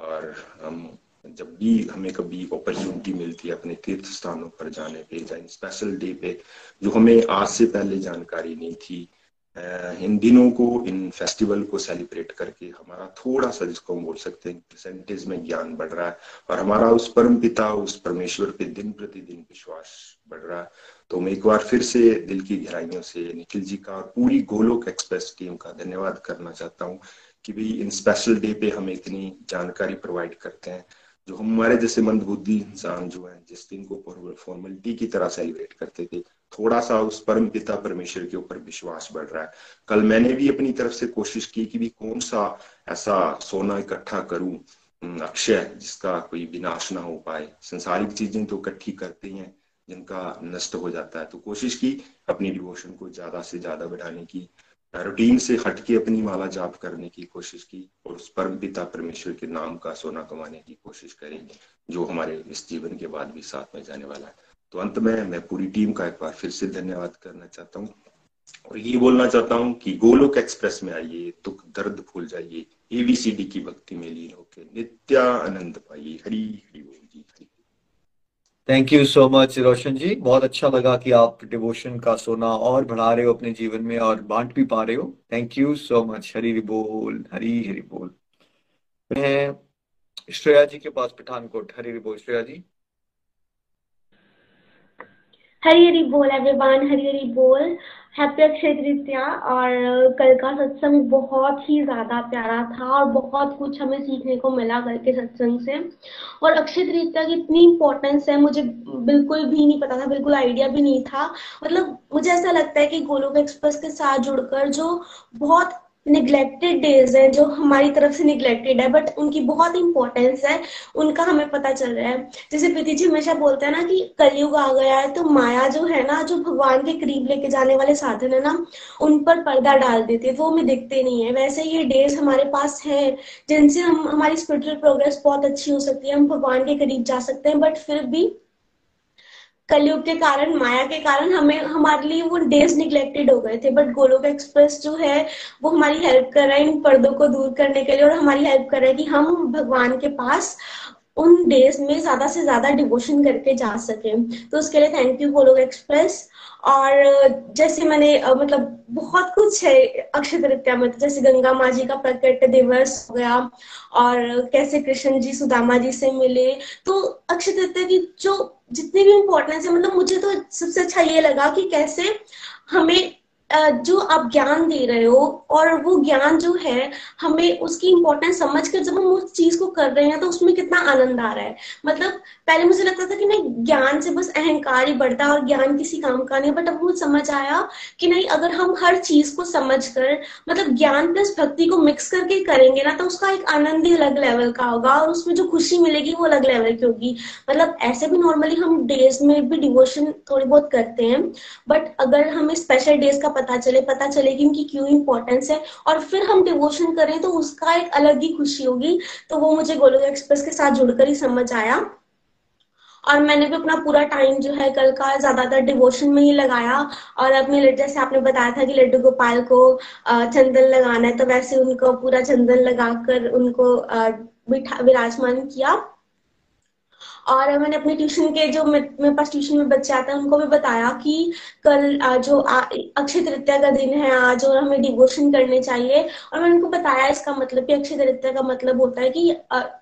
और हम जब भी, हमें कभी अपॉर्चुनिटी मिलती है, अपने तीर्थ स्थानों पर जाने पे, या स्पेशल डे पे, जो हमें आज से पहले जानकारी नहीं थी इन दिनों को, इन फेस्टिवल को सेलिब्रेट करके हमारा थोड़ा सा जिसको हम बोल सकते हैं परसेंटेज में ज्ञान बढ़ रहा है और हमारा उस परम पिता उस परमेश्वर पे दिन प्रतिदिन विश्वास बढ़ रहा है। तो मैं एक बार फिर से दिल की गहराइयों से निखिल जी का और पूरी गोलोक एक्सप्रेस टीम का धन्यवाद करना चाहता हूँ कि भाई इन स्पेशल डे पे हमें इतनी जानकारी प्रोवाइड करते हैं, जो हमारे जैसे मंदबुद्धि इंसान जो है, जिस दिन को फॉर्मेलिटी की तरह सेलिब्रेट करते थे थोड़ा सा उस परम पिता परमेश्वर के ऊपर विश्वास बढ़ रहा है। कल मैंने भी अपनी तरफ़ से कोशिश की कि भी कौन सा ऐसा सोना इकट्ठा करूँ अक्षय, जिसका कोई विनाश ना हो पाए। संसारिक चीज़ें तो इकट्ठी करते हैं, जिनका नष्ट हो जाता है। तो कोशिश की अपनी डिवोशन को ज़्यादा से ज़्यादा बढ़ाने की, रूटीन से हटके अपनी माला जाप करने की कोशिश की, और उस परम पिता परमेश्वर के नाम का सोना कमाने की कोशिश करेंगे, जो हमारे इस जीवन के बाद भी साथ में जाने वाला है। तो अंत में मैं पूरी टीम का एक बार फिर से धन्यवाद करना चाहता हूँ। और ये बोलना चाहता हूँ कि गोलोक एक्सप्रेस में आइए, दुख, दर्द भूल जाइए एबीसीडी की भक्ति में लीन होकर नित्या आनंद पाइए। हरी हरी बोल जी, Hari. Thank you so much Roshan ji. बहुत अच्छा लगा कि आप डिवोशन का सोना और बढ़ा रहे हो अपने जीवन में और बांट भी पा रहे हो। Thank you so much Hari बोल, हरी हरी बोल। मैं श्रेया जी के पास, पठानकोट। हरी बोल, श्रेया जी। हरी हरी बोल एवरीवन हरी हरी बोल हैप्पी अक्षय तृतीया और कल का सत्संग बहुत ही ज़्यादा प्यारा था और बहुत कुछ हमें सीखने को मिला कल के सत्संग से। और अक्षय तृतीया की इतनी इंपॉर्टेंस है, मुझे बिल्कुल भी नहीं पता था, बिल्कुल आइडिया भी नहीं था। मतलब मुझे ऐसा लगता है कि गोलोक एक्सप्रेस के साथ जुड़कर जो बहुत निग्लेक्टेड डेज़ है, जो हमारी तरफ़ से निग्लेक्टेड है बट उनकी बहुत इंपॉर्टेंस है, उनका हमें पता चल रहा है। जैसे प्रीति जी हमेशा बोलते हैं ना कि कलयुग आ गया है तो माया जो है ना, जो भगवान के करीब लेके जाने वाले साधन है ना, उन पर पर्दा डाल देते हैं, वो हमें दिखते नहीं है। वैसे ये डेज़ हमारे पास है, जिनसे हम, हमारी स्पिरिचुअल प्रोग्रेस बहुत अच्छी हो सकती है, हम भगवान के करीब जा सकते हैं बट फिर भी कलयुग के कारण, माया के कारण हमें, हमारे लिए वो डेज़ निग्लेक्टेड हो गए थे। बट गोलोक एक्सप्रेस जो है, वो हमारी हेल्प कर रहा है इन पर्दों को दूर करने के लिए और हमारी हेल्प कर रहा है कि हम भगवान के पास उन डेज़ में ज़्यादा से ज़्यादा डिवोशन करके जा सके। तो उसके लिए थैंक यू गोलोक एक्सप्रेस और जैसे मैंने मतलब बहुत कुछ है अक्षय तृतीया में, जैसे गंगा माँ जी का प्रकट दिवस हो गया और कैसे कृष्ण जी, सुदामा जी से मिले। तो अक्षय तृतीया की जो जितनी भी इम्पोर्टेंस है मतलब मुझे तो सबसे अच्छा ये लगा कि कैसे हमें जो आप ज्ञान दे रहे हो और वो ज्ञान जो है, हमें उसकी इम्पोर्टेंस समझ कर जब हम उस चीज़ को कर रहे हैं तो उसमें कितना आनंद आ रहा है। मतलब पहले मुझे लगता था कि नहीं, ज्ञान से बस अहंकार ही बढ़ता है और ज्ञान किसी काम का नहीं बट अब मुझे समझ आया कि नहीं, अगर हम हर चीज़ को समझ कर मतलब ज्ञान प्लस भक्ति को मिक्स करके करेंगे ना तो उसका एक आनंद ही अलग लेवल का होगा और उसमें जो खुशी मिलेगी वो अलग लेवल की होगी। मतलब ऐसे भी नॉर्मली हम डेज़ में भी डिवोशन थोड़ी बहुत करते हैं बट अगर हमें स्पेशल डेज़ का पता चले पता चले कि इनकी क्यों इंपॉर्टेंस है। और फिर हम डिवोशन करें तो उसका एक अलग ही खुशी होगी। तो वो मुझे गोलोक एक्सप्रेस के साथ जुड़कर ही समझ आया। और मैंने भी अपना पूरा टाइम जो है कल का ज़्यादातर डिवोशन में ही लगाया। और अपने जैसे आपने बताया था कि लड्डू गोपाल को चंदन लगाना है तो वैसे उनको पूरा चंदन लगाकर उनको विराजमान किया। और मैंने अपने ट्यूशन के जो मेरे पास ट्यूशन में बच्चे आते हैं, उनको भी बताया कि कल जो अक्षय तृतीया का दिन है आज और हमें डिवोशन करने चाहिए। और मैंने उनको बताया इसका मतलब कि अक्षय तृतीया का मतलब होता है कि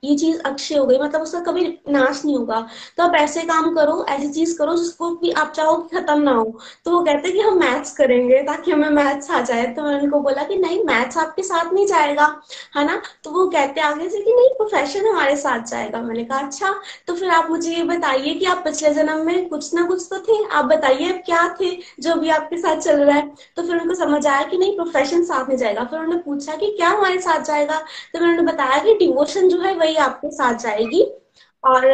ये चीज़ अक्षय हो गई मतलब उसका कभी नाश नहीं होगा। तो आप ऐसे काम करो, ऐसी चीज़ करो जिसको कि आप चाहो कि खत्म ना हो। तो वो कहते कि हम मैथ्स करेंगे, ताकि हमें मैथ्स आ जाए। तो मैंने उनको बोला कि नहीं, मैथ्स आपके साथ नहीं जाएगा, है ना? तो वो कहते आगे से कि नहीं प्रोफेशन हमारे साथ जाएगा। मैंने कहा अच्छा। तो फिर आप मुझे ये बताइए कि आप पिछले जन्म में कुछ ना कुछ तो थे। आप बताइए अब क्या थे जो भी आपके साथ चल रहा है। तो फिर उनको समझ आया कि नहीं प्रोफेशन साथ में जाएगा। फिर उन्होंने पूछा कि क्या हमारे साथ जाएगा? तो फिर उन्होंने बताया कि डिवोशन जो है वही आपके साथ जाएगी। और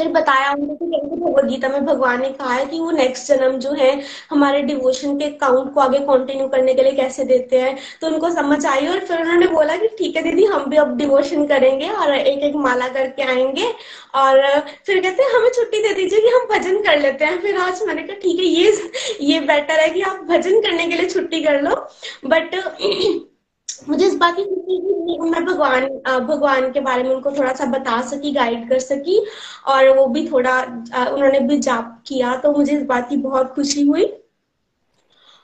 फिर बताया उनको कि भगवत गीता में भगवान ने कहा है कि वो नेक्स्ट जन्म जो है, हमारे डिवोशन के काउंट को आगे कंटिन्यू करने के लिए कैसे देते हैं। तो उनको समझ आई और फिर उन्होंने बोला कि ठीक है दीदी, हम भी अब डिवोशन करेंगे और एक एक माला करके आएँगे और फिर कहते हैं, हमें छुट्टी दे दीजिए कि हम भजन कर लेते हैं। फिर आज मैंने कहा, ठीक है, ये ये बेटर है कि आप भजन करने के लिए छुट्टी कर लो। बट मुझे इस बात की खुशी थी मैं भगवान भगवान के बारे में उनको थोड़ा सा बता सकी गाइड कर सकी, और वो भी थोड़ा उन्होंने भी जाप किया तो मुझे इस बात की बहुत खुशी हुई।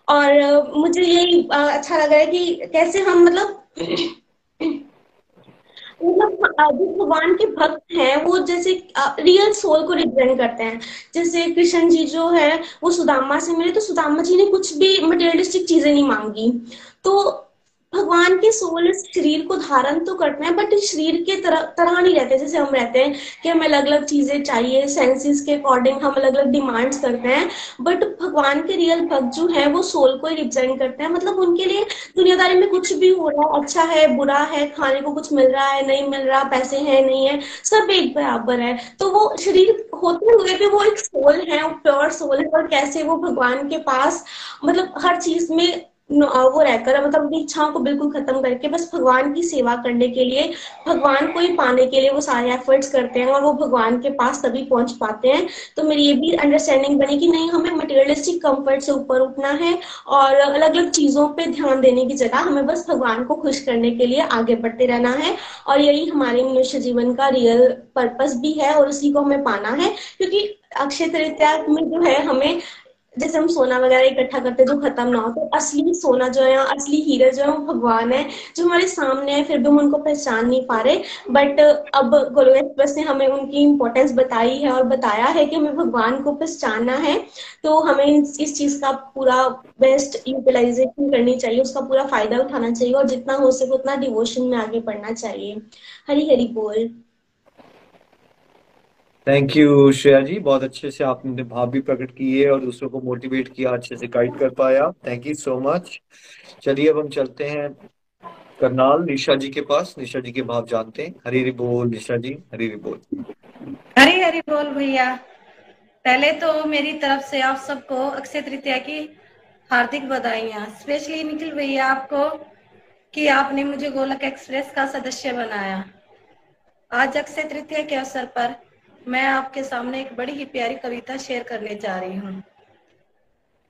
और मुझे यही अच्छा लगा है कि कैसे हम मतलब मतलब जो भगवान के भक्त हैं, वो जैसे रियल सोल को रिप्रेजेंट करते हैं। जैसे कृष्ण जी जो है, वो सुदामा से मिले तो सुदामा जी ने कुछ भी मटेरियलिस्टिक चीज़ें नहीं मांगी। तो भगवान के सोल इस शरीर को धारण तो करते हैं बट इस शरीर के तरह तरह नहीं रहते जैसे हम रहते हैं कि हमें अलग अलग चीज़ें चाहिए सेंसेस के अकॉर्डिंग हम अलग अलग डिमांड्स करते हैं बट भगवान के रियल भक्त जो है, वो सोल को ही रिप्रेजेंट करते हैं। मतलब उनके लिए दुनियादारी में कुछ भी हो रहा है अच्छा है, बुरा है, खाने को कुछ मिल रहा है, नहीं मिल रहा, पैसे है, नहीं है, सब एक बराबर है। तो वो शरीर होते हुए भी वो एक सोल है प्योर सोल है, और कैसे वो भगवान के पास मतलब हर चीज़ में वो रहकर मतलब अपनी इच्छाओं को बिल्कुल खत्म करके, बस भगवान की सेवा करने के लिए, भगवान को ही पाने के लिए वो सारे एफर्ट्स करते हैं और वो भगवान के पास तभी पहुँच पाते हैं। तो मेरी ये भी अंडरस्टैंडिंग बनी कि नहीं, हमें मटेरियलिस्टिक कंफर्ट से ऊपर उठना है और अलग अलग चीज़ों पर ध्यान देने की जगह हमें बस भगवान को खुश करने के लिए आगे बढ़ते रहना है और यही हमारे मनुष्य जीवन का रियल पर्पज भी है और उसी को हमें पाना है। क्योंकि अक्षय तृतीया में जो है, हमें जैसे हम सोना वगैरह इकट्ठा करते हैं जो खत्म ना हो तो असली सोना जो है असली हीरा जो है वो भगवान है, जो हमारे सामने है, फिर भी हम उनको पहचान नहीं पा रहे। बट अब गोलो एक्सप्रेस ने हमें उनकी इम्पोर्टेंस बताई है और बताया है कि हमें भगवान को पहचानना है। तो हमें इस चीज़ का पूरा बेस्ट यूटिलाइजेशन करनी चाहिए, उसका पूरा फ़ायदा उठाना चाहिए और जितना हो सके उतना डिवोशन में आगे बढ़ना चाहिए। हरी हरी बोल। थैंक यू श्रेया जी बहुत अच्छे से आपने भाव भी प्रकट किए और दूसरों को मोटिवेट किया, अच्छे से गाइड कर पाया। थैंक यू सो मच चलिए, अब हम चलते हैं करनाल। निशा जी के पास। निशा जी के भाव जानते हैं। हरी हरी बोल, निशा जी। हरी हरी बोल। हरी हरी बोल भैया। पहले तो मेरी तरफ़ से आप सबको अक्षय तृतीया की हार्दिक बधाइयाँ। स्पेशली निखिल भैया, आपको कि आपने मुझे गोलक एक्सप्रेस का सदस्य बनाया। आज अक्षय तृतीया के अवसर पर मैं आपके सामने एक बड़ी ही प्यारी कविता शेयर करने जा रही हूँ।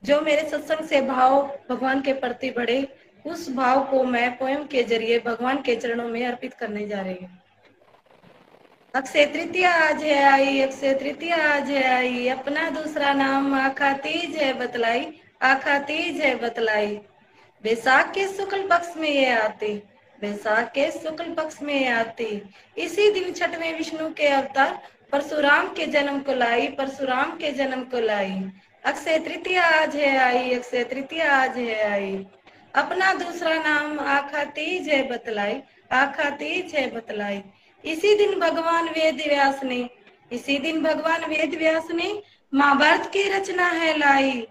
जो मेरे सत्संग से भाव भगवान के प्रति बढ़े, उस भाव को मैं पोयम के ज़रिए भगवान के चरणों में अर्पित करने जा रही हूँ। अक्षय तृतीया आज है आई, अक्षय तृतीया आज है आई, अपना दूसरा नाम आखा तीज है बतलाई, आखा तीज है बतलाई। बैसाख के शुक्ल पक्ष में ये आती, बैसाख के शुक्ल पक्ष में ये आती। इसी दिन छठवें विष्णु के अवतार परशुराम के जन्म को लाई, परशुराम के जन्म को लाई। अक्षय तृतीया आज है आई, अक्षय तृतीया आज है आई। अपना दूसरा नाम आखा तीज है बतलाई, आखा तीज है बतलाई। इसी दिन भगवान वेद व्यास ने, इसी दिन भगवान वेद व्यास ने महाभारत की रचना है लाई।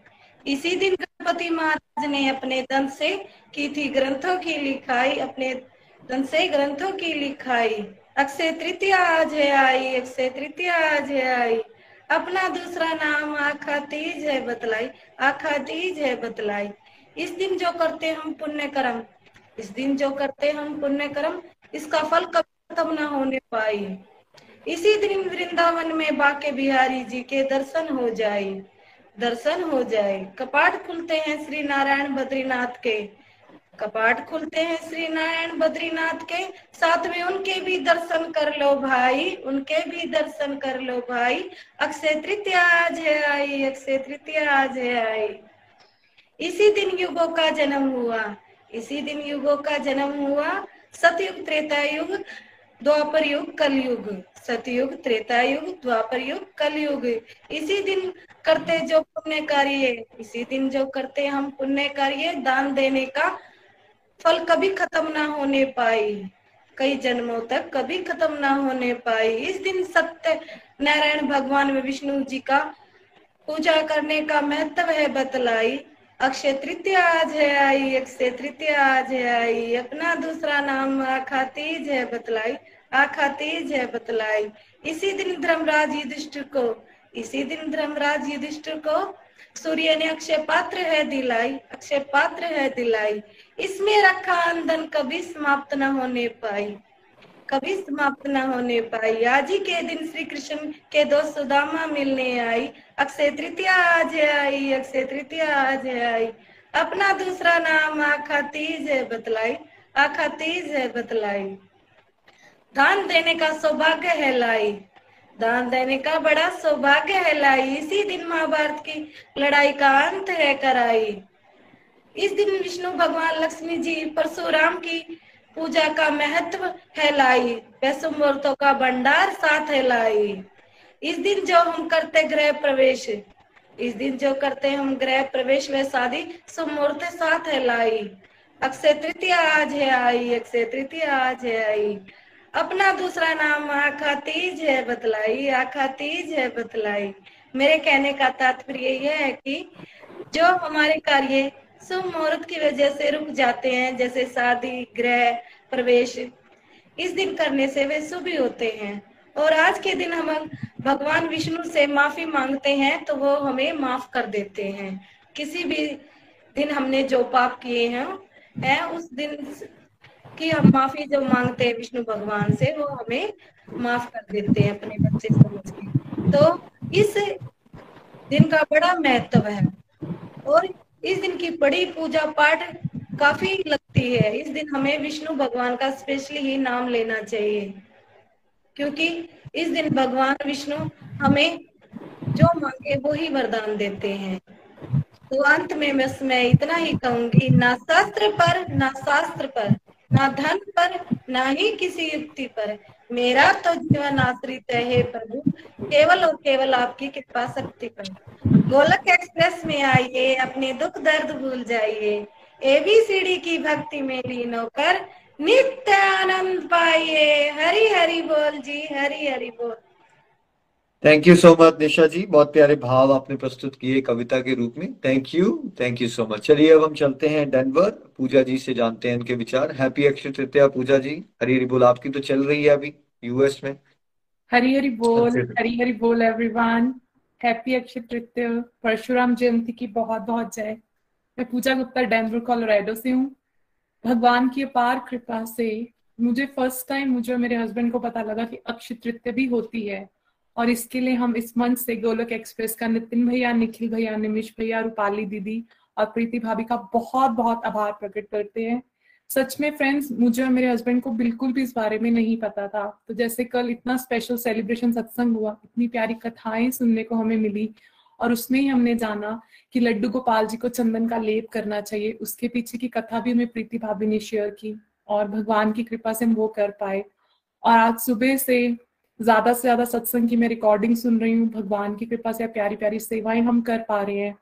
इसी दिन गणपति महाराज ने अपने दंत से की थी ग्रंथों की लिखाई, अपने दंत से ग्रंथों की लिखाई। अक्षय तृतीया है आई अक्षय तृतीया है आई। अपना दूसरा नाम आखा तीज है बतलाई, आखा तीज है बतलाई। इस दिन जो करते हम पुण्य कर्म, इस दिन जो करते हम पुण्य कर्म, इसका फल कभी खत्म न होने पाई। इसी दिन वृंदावन में बाके बिहारी जी के दर्शन हो जाए दर्शन हो जाए कपाट खुलते हैं श्री नारायण बद्रीनाथ के। कपाट खुलते हैं श्री नारायण बद्रीनाथ के। साथ में उनके भी दर्शन कर लो भाई, उनके भी दर्शन कर लो भाई। अक्षय तृतीया आज है आई, अक्षय तृतीया आज है आई। इसी दिन युगों का जन्म हुआ, इसी दिन युगों का जन्म हुआ। सतयुग त्रेता युग द्वापर युग कलयुग। सतयुग त्रेता युग द्वापर युग कलयुग। इसी दिन करते जो पुण्य कार्य इसी दिन जो करते हम पुण्य कार्य दान देने का फल कभी खत्म ना होने पाई कई जन्मों तक कभी खत्म ना होने पाई इस दिन सत्य नारायण भगवान में विष्णु जी का पूजा करने का महत्व है बतलाई। अक्षय तृतीया आज है, आई अक्षय तृतीया आज है, आई। अपना दूसरा नाम आखा तीज है बतलाई। आखा तीज है बतलाई। इसी दिन धर्मराज युधिष्ठिर को, इसी दिन धर्मराज युधिष्ठिर को सूर्य ने अक्षय पात्र है दिलाई। अक्षय पात्र है दिलाई। इसमें रखा अंधन कभी समाप्त न होने पाई। कभी समाप्त न होने पाई। आज ही के दिन श्री कृष्ण के दो सुदामा मिलने आई। अक्षय तृतीया आज आई, अक्षय तृतीया आज आई। अपना दूसरा नाम आखा तीज है बतलाई, आखा तीज है बतलाई। दान देने का सौभाग्य है लाई। दान देने का बड़ा सौभाग्य है लाई। इसी दिन महाभारत की लड़ाई का अंत है कराई। इस दिन विष्णु भगवान लक्ष्मी जी परशुराम की पूजा का महत्व है लाई पैसों मूर्तों का भंडार साथ है लाई इस दिन जो हम करते गृह प्रवेश, इस दिन जो करते हम गृह प्रवेश व शादी सुमूर्त साथ है लाई अक्षय तृतीया आज है आई, अक्षय तृतीया आज है आई। अपना दूसरा नाम आखा तीज है बतलाई, आखा तीज है बतलाई। मेरे कहने का तात्पर्य यह है कि जो हमारे कार्य शुभ मुहूर्त की वजह से रुक जाते हैं, जैसे शादी, गृह, प्रवेश। इस दिन करने से वे शुभ होते हैं। और आज के दिन हम भगवान विष्णु से माफ़ी मांगते हैं तो वो हमें माफ़ कर देते हैं। किसी भी दिन हमने जो पाप किए हैं, है, उस दिन की हम माफ़ी जो मांगते हैं विष्णु भगवान से, वो हमें माफ़ कर देते हैं अपने बच्चे समझ के। तो इस दिन का बड़ा महत्व है। और इस दिन की बड़ी पूजा पाठ काफ़ी लगती है। इस दिन हमें विष्णु भगवान का स्पेशली ही नाम लेना चाहिए, क्योंकि इस दिन भगवान विष्णु हमें जो मांगे वो ही वरदान देते हैं। तो अंत में बस मैं इतना ही कहूँगी, ना शास्त्र पर, ना शास्त्र पर, ना धन पर, ना ही किसी युक्ति पर, मेरा तो जीवन आश्रित है प्रभु, केवल और केवल आपकी कृपा शक्ति पर। गोलक एक्सप्रेस में आइए अपने दुख दर्द भूल जाइए। एबीसीडी की भक्ति में लीन होकर नित्य आनंद पाइए। हरी हरी बोल जी हरी हरी बोल। Thank you so much Nisha ji. बहुत प्यारे भाव आपने प्रस्तुत किए कविता के रूप में। Thank you thank you so much चलिए अब हम चलते हैं डेनवर पूजा जी से जानते हैं इनके विचार। हैप्पी अक्षय तृतीया पूजा जी। हरी हरी बोल आपकी तो चल रही है अभी यूएस में। हरी हरी बोल हरी हरी बोल एवरीवन हैप्पी अक्षय तृतीय परशुराम जयंती की बहुत बहुत जय। मैं पूजा गुप्ता डेनवर कोलोराडो से हूँ। भगवान की अपार कृपा से मुझे फ़र्स्ट टाइम मुझे और मेरे हस्बैंड को पता लगा कि अक्षय तृतीय भी होती है। और इसके लिए हम इस मंच से गोलक एक्सप्रेस का नितिन भैया, निखिल भैया निमिश भैया, रूपाली दीदी और प्रीति भाभी का बहुत बहुत आभार प्रकट करते हैं। सच में फ्रेंड्स मुझे और मेरे हस्बैंड को बिल्कुल भी इस बारे में नहीं पता था। तो जैसे कल इतना स्पेशल सेलिब्रेशन सत्संग हुआ, इतनी प्यारी कथाएँ सुनने को हमें मिली और उसमें ही हमने जाना कि लड्डू गोपाल जी को चंदन का लेप करना चाहिए। उसके पीछे की कथा भी हमें प्रीति भाभी ने शेयर की और भगवान की कृपा से हम वो कर पाए। और आज सुबह से ज़्यादा से ज़्यादा सत्संग की मैं रिकॉर्डिंग सुन रही हूँ। भगवान की कृपा से प्यारी प्यारी सेवाएँ हम कर पा रहे हैं।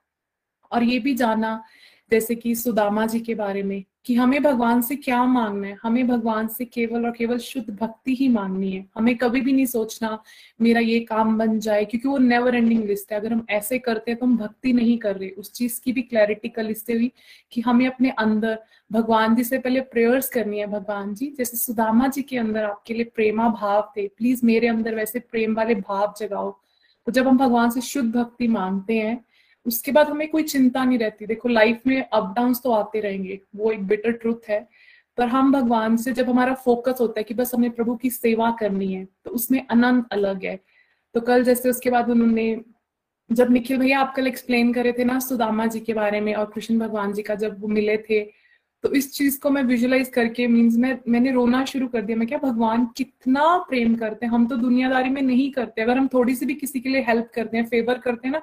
और ये भी जाना जैसे कि सुदामा जी के बारे में। कि हमें भगवान से क्या मांगना है? हमें भगवान से केवल और केवल शुद्ध भक्ति ही मांगनी है। हमें कभी भी नहीं सोचना, मेरा ये काम बन जाए, क्योंकि वो नेवर एंडिंग लिस्ट है। अगर हम ऐसे करते हैं तो हम भक्ति नहीं कर रहे। उस चीज़ की भी क्लैरिटी कल इससे हुई कि हमें अपने अंदर भगवान जी से पहले प्रेयर्स करनी है। भगवान जी, जैसे सुदामा जी के अंदर आपके लिए प्रेमा भाव थे। प्लीज़ मेरे अंदर वैसे प्रेम वाले भाव जगाओ। तो जब हम भगवान से शुद्ध भक्ति मांगते हैं उसके बाद हमें कोई चिंता नहीं रहती। देखो लाइफ में अप डाउन तो आते रहेंगे, वो एक बेटर ट्रुथ है। पर हम भगवान से जब हमारा फोकस होता है कि बस हमें प्रभु की सेवा करनी है तो उसमें आनंद अलग है। तो कल जैसे उसके बाद उन्होंने, जब निखिल भैया आप कल एक्सप्लेन करे थे ना सुदामा जी के बारे में और कृष्ण भगवान जी का जब वो मिले थे तो इस चीज़ को मैं विजुलाइज करके मीन्स मैं, मैंने रोना शुरू कर दिया। मैं क्या, भगवान कितना प्रेम करते हैं। हम तो दुनियादारी में नहीं करते। अगर हम थोड़ी सी भी किसी के लिए हेल्प करते हैं फेवर करते हैं ना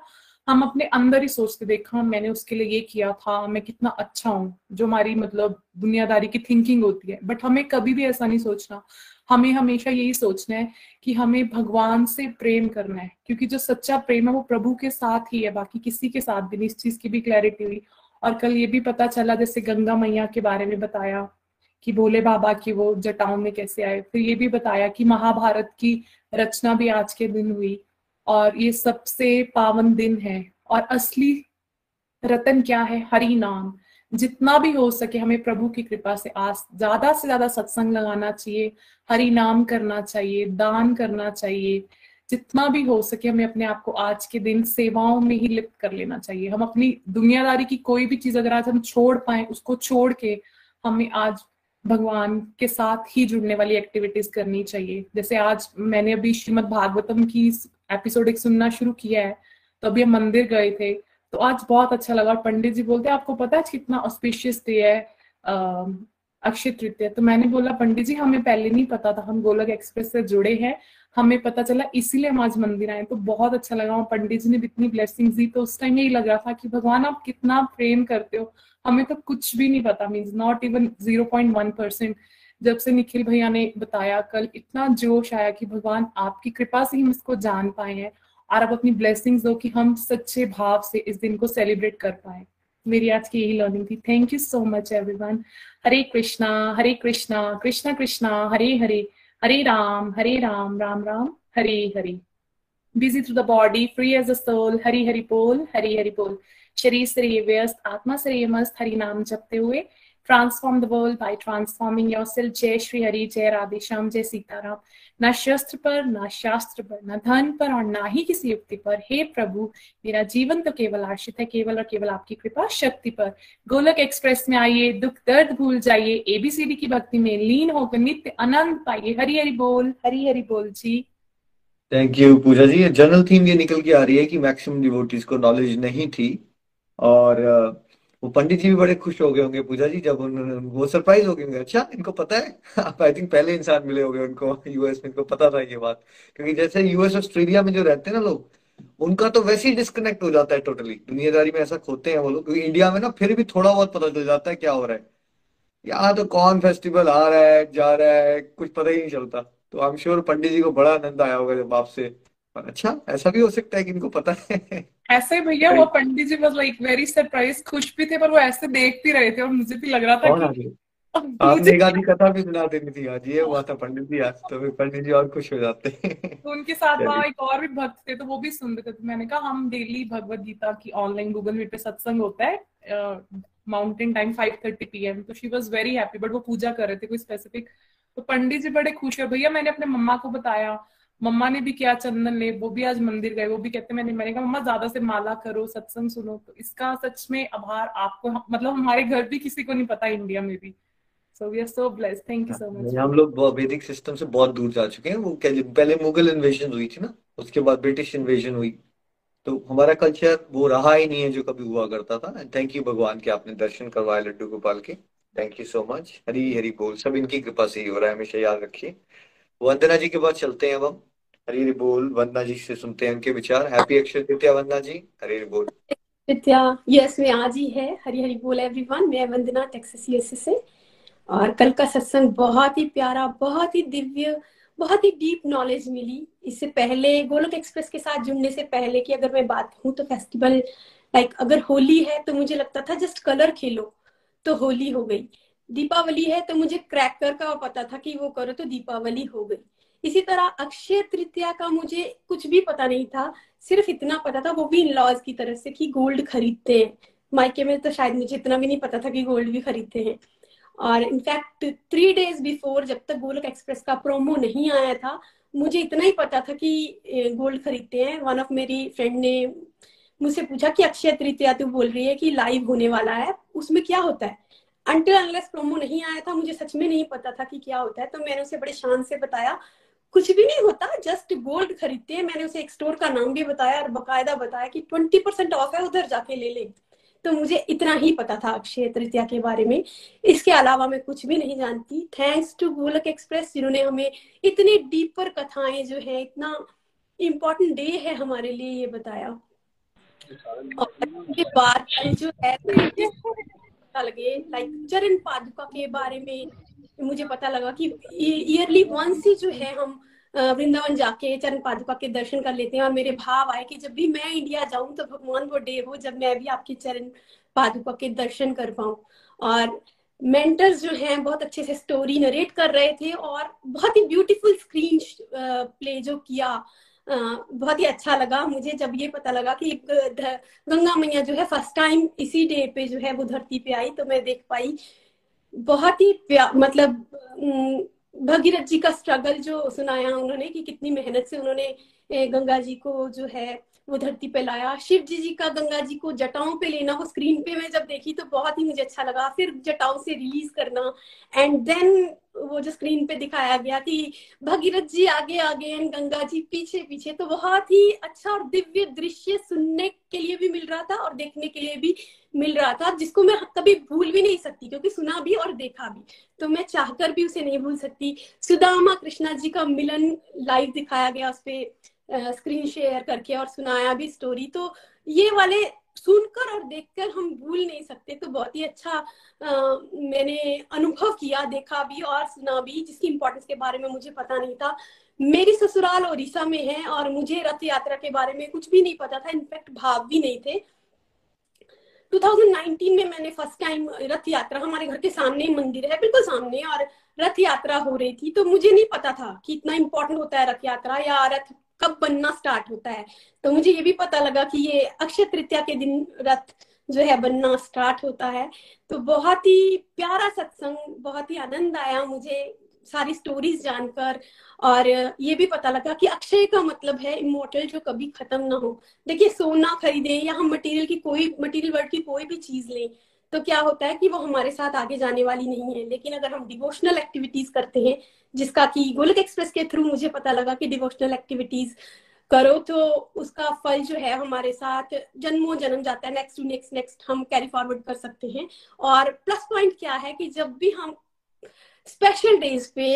हम अपने अंदर ही सोचते देखा, मैंने उसके लिए ये किया था, मैं कितना अच्छा हूँ, जो हमारी मतलब दुनियादारी की थिंकिंग होती है। बट हमें कभी भी ऐसा नहीं सोचना। हमें हमेशा यही सोचना है कि हमें भगवान से प्रेम करना है, क्योंकि जो सच्चा प्रेम है वो प्रभु के साथ ही है, बाकी किसी के साथ भी नहीं। इस चीज़ की भी क्लैरिटी हुई। और कल ये भी पता चला, जैसे गंगा मैया के बारे में बताया, कि भोले बाबा की वो जटाओं में कैसे आए। फिर ये भी बताया कि महाभारत की रचना भी आज के दिन हुई। और ये सबसे पावन दिन है। और असली रतन क्या है? हरि नाम। जितना भी हो सके हमें प्रभु की कृपा से आज ज़्यादा से ज़्यादा सत्संग लगाना चाहिए, हरि नाम करना चाहिए, दान करना चाहिए। जितना भी हो सके हमें अपने आप को आज के दिन सेवाओं में ही लिप्त कर लेना चाहिए। हम अपनी दुनियादारी की कोई भी चीज़ अगर आज हम छोड़ पाए, उसको छोड़ के हमें आज भगवान के साथ ही जुड़ने वाली एक्टिविटीज़ करनी चाहिए। जैसे आज मैंने अभी श्रीमद भागवतम की एपिसोड एक सुनना शुरू किया है तो अभी हम मंदिर गए थे तो आज बहुत अच्छा लगा। और पंडित जी बोलते आपको पता है कितना ऑस्पिशियस डे है अक्षय तृतीय? तो मैंने बोला, पंडित जी, हमें पहले नहीं पता था, हम गोलक एक्सप्रेस से जुड़े हैं, हमें पता चला, इसीलिए हम आज मंदिर आए तो बहुत अच्छा लगा और पंडित जी ने इतनी ब्लेसिंग दी तो उस टाइम यही लग रहा था कि भगवान, आप कितना प्रेम करते हो। हमें तो कुछ भी नहीं पता means not even zero point one percent जब से निखिल भैया ने बताया कल, इतना जोश आया कि भगवान आपकी कृपा से हम इसको जान पाए हैं और आप अपनी ब्लेसिंग्स दो कि हम सच्चे भाव से इस दिन को सेलिब्रेट कर पाए। मेरी आज की यही लर्निंग थी। Thank you so much everyone Hare Krishna Hare Krishna Krishna Krishna, Hare Hare Hare Ram Hare Ram Ram Ram, Hare Hare. Busy through the body free as a soul Hari Hari बोल, हरी हरि बोल। शरीर से व्यस्त, आत्मा से मस्त, हरि नाम जपते हुए transform the world by transforming yourself. जय श्री हरि जय राधे श्याम जय सीताराम न शस्त्र पर न शास्त्र पर न धन पर और ना ही किसी युक्ति पर हे प्रभु मेरा जीवन तो केवल आश्रित है केवल और केवल आपकी कृपा शक्ति पर गोलक एक्सप्रेस में आइए दुख दर्द भूल जाइए एबीसीडी की भक्ति में लीन होकर नित्य आनंद पाइए हरि हरि बोल हरि हरि बोल जी thank you Puja ji general theme ये निकल के आ रही है कि मैक्सिमम डिवोटीज को नॉलेज नहीं थी और वो पंडित जी भी बड़े खुश हो गए होंगे, पूजा जी, जब उन, वो सरप्राइज़ हो गए अच्छा इनको पता है? आप आई थिंक पहले इंसान मिले होंगे उनको यूएस में, इनको पता था ये बात। क्योंकि जैसे यूएस ऑस्ट्रेलिया में जो रहते हैं ना लोग, उनका तो वैसे ही डिस्कनेक्ट हो जाता है टोटली दुनियादारी में ऐसा खोते हैं वो लोग, क्योंकि इंडिया में ना फिर भी थोड़ा बहुत पता चल जाता है क्या हो रहा है। यहाँ तो कौन फेस्टिवल आ रहा है, जा रहा है, कुछ पता ही नहीं चलता। तो आई एम श्योर पंडित जी को बड़ा आनंद आया होगा जब आपसे अच्छा ऐसा भी हो सकता है कि इनको पता है। ऐसे भैया वो पंडित जी बस लाइक वेरी सरप्राइज़ खुश भी थे पर वो ऐसे देख भी रहे थे और मुझे भी लग रहा था कि आपने आधी कथा भी सुना देनी थी आज ये हुआ था पंडित जी आज तो फिर पंडित जी और खुश हो जाते तो उनके साथ वहाँ एक और भी भक्त थे तो वो भी सुन रहे थे। तो मैंने कहा हम डेली भगवत गीता की ऑनलाइन गूगल मीट पे सत्संग होता है mountain time five thirty P M तो she was very happy but वो पूजा कर रहे थे कोई स्पेसिफिक तो पंडित जी बड़े खुश है भैया मैंने अपने मम्मा को बताया मम्मा ने भी किया चंदन ले वो भी आज मंदिर गए, वो भी कहते मैंने मैंने कहा, मम्मा, ज़्यादा से माला करो, सत्संग सुनो। तो इसका सच में आभार आपको मतलब हमारे घर भी किसी को नहीं पता इंडिया में भी। So we are so blessed thank you so much हम लोग वैदिक सिस्टम से बहुत दूर जा चुके हैं। वो पहले मुगल इन्वेजन हुई थी ना, उसके बाद ब्रिटिश इन्वेजन हुई। तो हमारा कल्चर वो रहा ही नहीं है जो कभी हुआ करता था। थैंक यू भगवान के आपने दर्शन करवाए लड्डू गोपाल के। Thank you so much Hari Hari बोल। सब इनकी कृपा से ही हो रहा है, हमेशा याद रखिए। वंदना जी के पास चलते हैं अब हम। हरी बोल, वंदना जी से सुनते हैं उनके विचार। हैप्पी अक्षय तृतीया वंदना जी। हरी बोल। तृतीया यस में आज ही है। हरी हरी बोल एवरीवन मैं वंदना टेक्सास यूएसए से। और कल का सत्संग बहुत ही प्यारा, बहुत ही दिव्य, बहुत ही डीप नॉलेज मिली। इससे पहले, गोलोक एक्सप्रेस के साथ जुड़ने से पहले की अगर मैं बात कहूँ तो फेस्टिवल लाइक अगर होली है तो मुझे लगता था जस्ट कलर खेलो तो होली हो गई। दीपावली है तो मुझे क्रैकर का पता था कि वो करो तो दीपावली हो गई। इसी तरह अक्षय तृतीया का मुझे कुछ भी पता नहीं था, सिर्फ़ इतना पता था, वो भी इन लॉज की तरफ़ से कि गोल्ड खरीदते हैं। मायके में तो शायद मुझे इतना भी नहीं पता था कि गोल्ड भी खरीदते हैं। और इनफैक्ट थ्री डेज़ बिफोर जब तक गोलक एक्सप्रेस का प्रोमो नहीं आया था, मुझे इतना ही पता था कि गोल्ड खरीदते हैं। वन ऑफ़ मेरी फ्रेंड ने मुझसे पूछा कि अक्षय तृतीया तू बोल रही है कि लाइव होने वाला है, उसमें क्या होता है? अंटिल अनलेस प्रोमो नहीं आया था, मुझे सच में नहीं पता था कि क्या होता है तो मैंने उसे बड़े शान से बताया। कुछ भी नहीं होता जस्ट गोल्ड खरीदते हैं। मैंने उसे एक स्टोर का नाम भी बताया और बकायदा बताया कि ट्वेंटी परसेंट ऑफ़ है, उधर जाके ले ले। तो मुझे इतना ही पता था अक्षय तृतीया के बारे में। इसके अलावा मैं कुछ भी नहीं जानती। थैंक्स टू गोलक एक्सप्रेस जिन्होंने हमें इतनी डीपर कथाएँ जो है, इतना इम्पोर्टेंट डे है हमारे लिए, ये बताया। और बात जो है लगे लाइक चरण पादुका के बारे में। मुझे पता लगा कि ईयरली वंस ही जो है हम वृंदावन जाके, चरण पादुका के दर्शन कर लेते हैं और मेरे भाव आए कि जब भी मैं इंडिया जाऊँ तो भगवान वो डे हो जब मैं भी आपके चरण पादुका के दर्शन कर पाऊँ। और मेंटर्स जो हैं बहुत अच्छे से स्टोरी नरेट कर रहे थे और बहुत ही ब्यूटीफुल स्क्रीन प्ले जो किया बहुत ही अच्छा लगा मुझे जब ये पता लगा कि गंगा मैया जो है फ़र्स्ट टाइम इसी डे पे जो है वो धरती पे आई तो मैं देख पाई बहुत ही मतलब भगीरथ जी का स्ट्रगल जो सुनाया उन्होंने कि कितनी मेहनत से उन्होंने गंगा जी को जो है वो धरती पे लाया। शिव जी जी का, गंगा जी को जटाओं पे लेना, वो स्क्रीन पे मैं जब देखी तो बहुत ही मुझे अच्छा लगा। फिर जटाओं से रिलीज़ करना। एंड देन वो जो स्क्रीन पे दिखाया गया कि भगीरथ जी आगे आगे एंड गंगा जी पीछे पीछे तो बहुत ही अच्छा और दिव्य दृश्य सुनने के लिए भी मिल रहा था और देखने के लिए भी मिल रहा था, जिसको मैं कभी भूल भी नहीं सकती, क्योंकि सुना भी और देखा भी। तो मैं चाहकर भी उसे नहीं भूल सकती। सुदामा कृष्णा जी का मिलन लाइव दिखाया गया उस पर स्क्रीन शेयर करके और सुनाया भी स्टोरी तो ये वाले सुनकर और देखकर हम भूल नहीं सकते। तो बहुत ही अच्छा आ, मैंने अनुभव किया देखा भी और सुना भी जिसकी इम्पोर्टेंस के बारे में मुझे पता नहीं था। मेरी ससुराल ओडिशा में है और मुझे रथ यात्रा के बारे में कुछ भी नहीं पता था इनफैक्ट भाव भी नहीं थे। 2019 में मैंने फ़र्स्ट टाइम रथ यात्रा हमारे घर के सामने ही मंदिर है बिल्कुल सामने और रथ यात्रा हो रही थी तो मुझे नहीं पता था कि इतना इम्पोर्टेंट होता है रथ यात्रा या रथ कब बनना स्टार्ट होता है? तो मुझे ये भी पता लगा कि ये अक्षय तृतीया के दिन रथ जो है बनना स्टार्ट होता है। तो बहुत ही प्यारा सत्संग, बहुत ही आनंद आया मुझे सारी स्टोरीज जानकर। और ये भी पता लगा कि अक्षय का मतलब है इमोटल जो कभी खत्म ना हो। देखिए, सोना खरीदे या हम मटेरियल की कोई मटेरियल वर्ड की कोई भी चीज़ लें तो क्या होता है कि वो हमारे साथ आगे जाने वाली नहीं है। लेकिन अगर हम डिवोशनल एक्टिविटीज़ करते हैं, जिसका कि गोलक एक्सप्रेस के थ्रू मुझे पता लगा कि डिवोशनल एक्टिविटीज़ करो तो उसका फल जो है हमारे साथ जन्मों जन्म जाता है। नेक्स्ट टू नेक्स्ट नेक्स्ट हम कैरी फॉरवर्ड कर सकते हैं। और प्लस पॉइंट क्या है कि जब भी हम स्पेशल डेज़ पे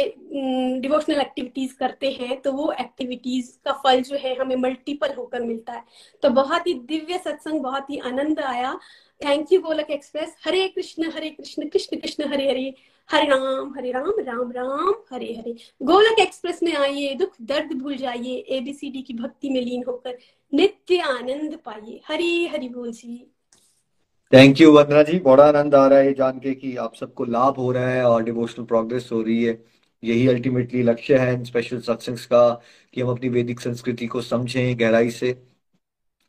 डिवोशनल एक्टिविटीज़ करते हैं तो वो एक्टिविटीज़ का फल जो है हमें मल्टीपल होकर मिलता है। तो बहुत ही दिव्य सत्संग, बहुत ही आनंद आया। Thank you Golok Express Hare Krishna Hare Krishna Krishna Krishna Hare Hare Hare Ram Hare Ram Ram Ram Hare Hare Golok Express में आइए, दुख दर्द भूल जाइए एबीसीडी की भक्ति में लीन होकर नित्य आनंद पाइए। हरी हरि बोल जी। थैंक यू वंदना जी। बड़ा आनंद आ रहा है जान के कि आप सबको लाभ हो रहा है और डिवोशनल प्रोग्रेस हो रही है। यही अल्टीमेटली लक्ष्य है स्पेशल सत्संग्स का कि हम अपनी वैदिक संस्कृति को समझें, गहराई से।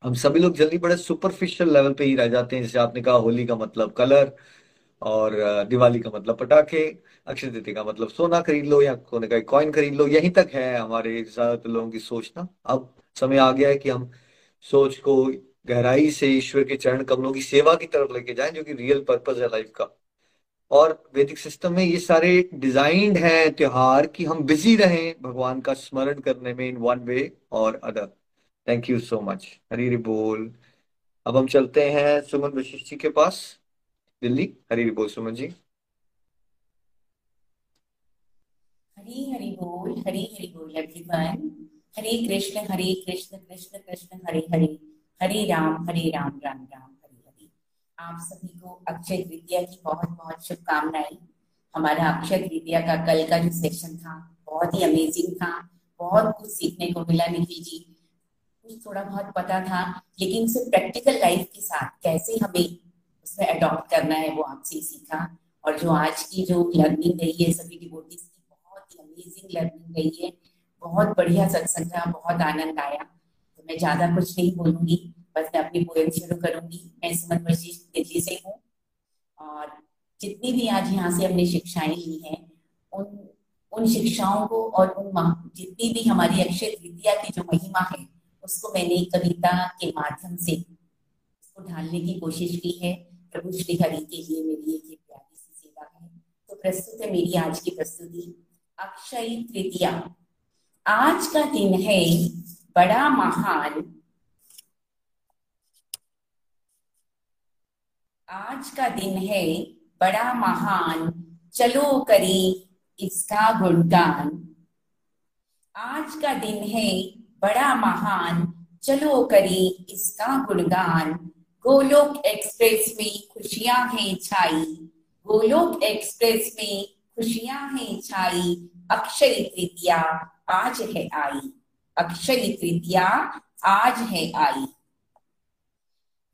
हम सभी लोग जल्दी बड़े सुपरफिशियल लेवल पे ही रह जाते हैं। जैसे आपने कहा, होली का मतलब कलर और दिवाली का मतलब पटाखे, अक्षय तृतीय का मतलब सोना खरीद लो या सोने का कॉइन खरीद लो। यहीं तक है हमारे ज़्यादातर लोगों की सोचना अब समय आ गया है कि हम सोच को गहराई से ईश्वर के चरण कमलों की सेवा की तरफ़ लेके जाएँ, जो कि रियल पर्पज है लाइफ का। और वैदिक सिस्टम में ये सारे डिजाइंड हैं त्योहार कि हम बिज़ी रहें भगवान का स्मरण करने में इन वन वे और other thank you so much Hari बोल अब हम चलते हैं सुमन वशिष्ठ जी के पास, दिल्ली। हरी बोल सुमन जी। हरी हरी बोल हरी हरी बोल एवरीवन हरे कृष्ण हरे कृष्ण कृष्ण कृष्ण हरे हरे हरे राम हरे राम राम राम हरे हरे आप सभी को अक्षय तृतीया की बहुत बहुत शुभकामनाएँ। हमारा अक्षय तृतीया का कल का जो सेशन था, बहुत ही अमेजिंग था। बहुत कुछ सीखने को मिला निखिल जी। थोड़ा बहुत पता था, लेकिन उसे प्रैक्टिकल लाइफ के साथ कैसे हमें उसमें अडॉप्ट करना है वो आपसे सीखा। और जो आज की जो लर्निंग रही है, सभी डिवोटीज की बहुत ही अमेजिंग लर्निंग रही है। बहुत बढ़िया सत्संग था, बहुत आनंद आया। तो मैं ज़्यादा कुछ नहीं बोलूँगी, बस मैं अपनी पोएम शुरू करूँगी। मैं सुमन वर्षी दिल्ली से हूँ और जितनी भी आज यहाँ से हमने शिक्षाएँ ली हैं, उन उन शिक्षाओं को और उन जितनी भी हमारी अक्षय तृतीया की जो महिमा है उसको मैंने कविता के माध्यम से उसको ढालने की कोशिश की है। प्रभु श्री हरि के लिए मेरी एक प्यारी सी सेवा है। तो प्रस्तुत है मेरी आज की प्रस्तुति। अक्षय तृतीया। आज का दिन है बड़ा महान। आज का दिन है बड़ा महान। चलो करी इसका गुणगान। आज का दिन है बड़ा महान, चलो करी इसका गुणगान। गोलोक एक्सप्रेस में खुशियाँ हैं छाई। गोलोक एक्सप्रेस में खुशियाँ हैं छाई। अक्षय तृतीया आज है आई। अक्षय तृतीया आज है आई।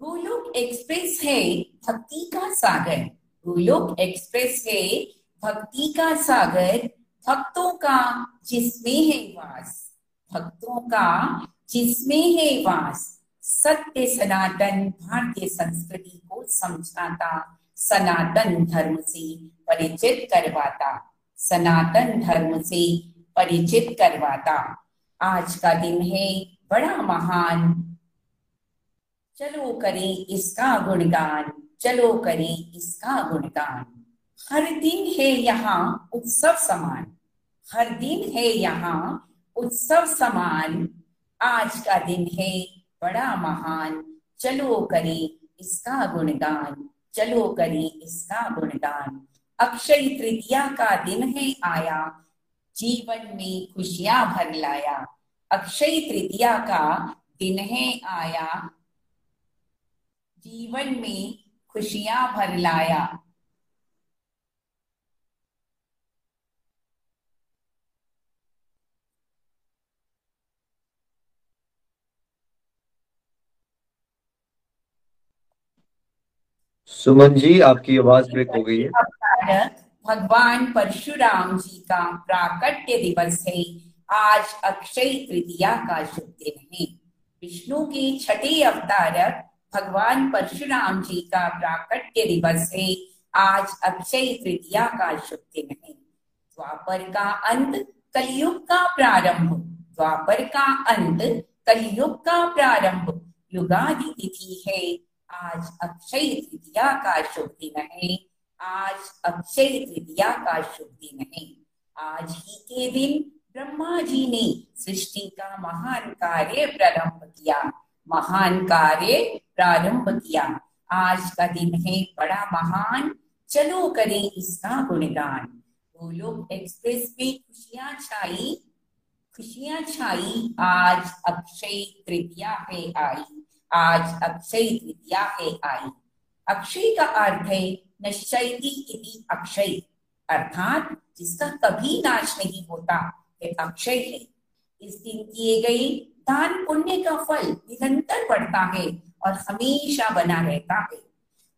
गोलोक एक्सप्रेस है भक्ति का सागर। गोलोक एक्सप्रेस है भक्ति का सागर। भक्तों का जिसमें है वास। भक्तों का, जिसमें है वास, सत्य सनातन भारतीय संस्कृति को समझाता, सनातन धर्म से परिचित करवाता, सनातन धर्म से परिचित करवाता। आज का दिन है बड़ा महान। चलो करें इसका गुणगान, चलो करें इसका गुणगान। हर दिन है यहाँ उत्सव समान, हर दिन है यहाँ उत्सव समान, आज का दिन है बड़ा महान। चलो करें इसका गुणगान, चलो करें इसका गुणगान। अक्षय तृतीया का दिन है आया, जीवन में खुशियाँ भर लाया। अक्षय तृतीया का दिन है आया, जीवन में खुशियाँ भर लाया। सुमन जी, आपकी आवाज़ ब्रेक हो गई है। भगवान परशुराम जी का प्राकट्य दिवस है। आज अक्षय तृतीया का शुभ दिन है। विष्णु के छठे अवतार भगवान परशुराम जी का प्राकट्य दिवस है। आज अक्षय तृतीया का शुभ दिन है। द्वापर का अंत, कलयुग का प्रारंभ। द्वापर का अंत, कलयुग का प्रारंभ। युगादि तिथि है। आज अक्षय तृतीया का शुभ दिन है। आज अक्षय तृतीया का शुभ दिन है। आज ही के दिन ब्रह्मा जी ने सृष्टि का महान कार्य प्रारंभ किया। महान कार्य प्रारंभ किया। आज का दिन है बड़ा महान। चलो करें इसका गुणगान। लोग एक्सप्रेस में खुशियाँ छाई खुशियाँ छाई आज अक्षय तृतीया है आई। आज अक्षय तृतीया है आई। अक्षय का अर्थ है नश्चयति इति अक्षय। अर्थात जिसका कभी नाश नहीं होता, वे अक्षय है। इस दिन किए गए दान पुण्य का फल निरंतर बढ़ता है और हमेशा बना रहता है।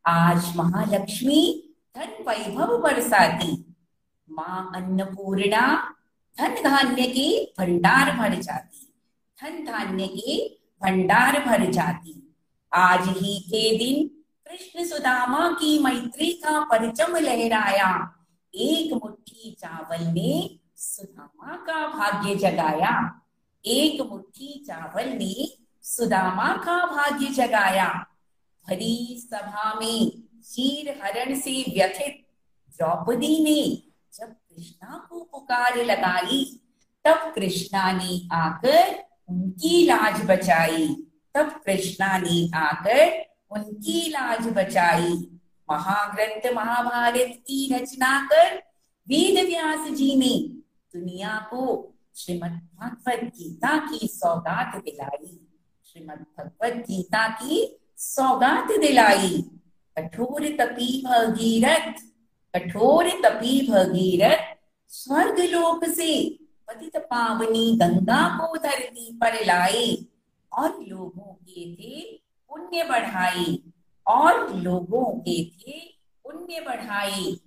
आज महालक्ष्मी धन वैभव बरसाती। माँ अन्नपूर्णा धन धान्य के भंडार भर जाती। धन धान्य के भंडार भर जाती। आज ही के दिन कृष्ण सुदामा की मैत्री का परचम लहराया। एक मुट्ठी चावल ने सुदामा का भाग्य जगाया। एक मुट्ठी चावल ने सुदामा का भाग्य जगाया। भरी सभा में शीर हरण से व्यथित द्रौपदी ने जब कृष्णा को पुकार लगाई, तब कृष्णा ने आकर उनकी लाज बचाई। तब कृष्णा ने आकर उनकी लाज बचाई। महाग्रंथ महाभारत की रचना कर वेद व्यास जी ने दुनिया को श्रीमद् भगवत गीता की सौगात दिलाई। श्रीमद भगवत गीता की सौगात दिलाई। कठोर तपी भगीरथ, कठोर तपी भगीरथ स्वर्ग लोक से पतित पावनी गंगा को धरती पर लाए और लोगों के थे पुण्य बढ़ाई। और लोगों के थे पुण्य बढ़ाई।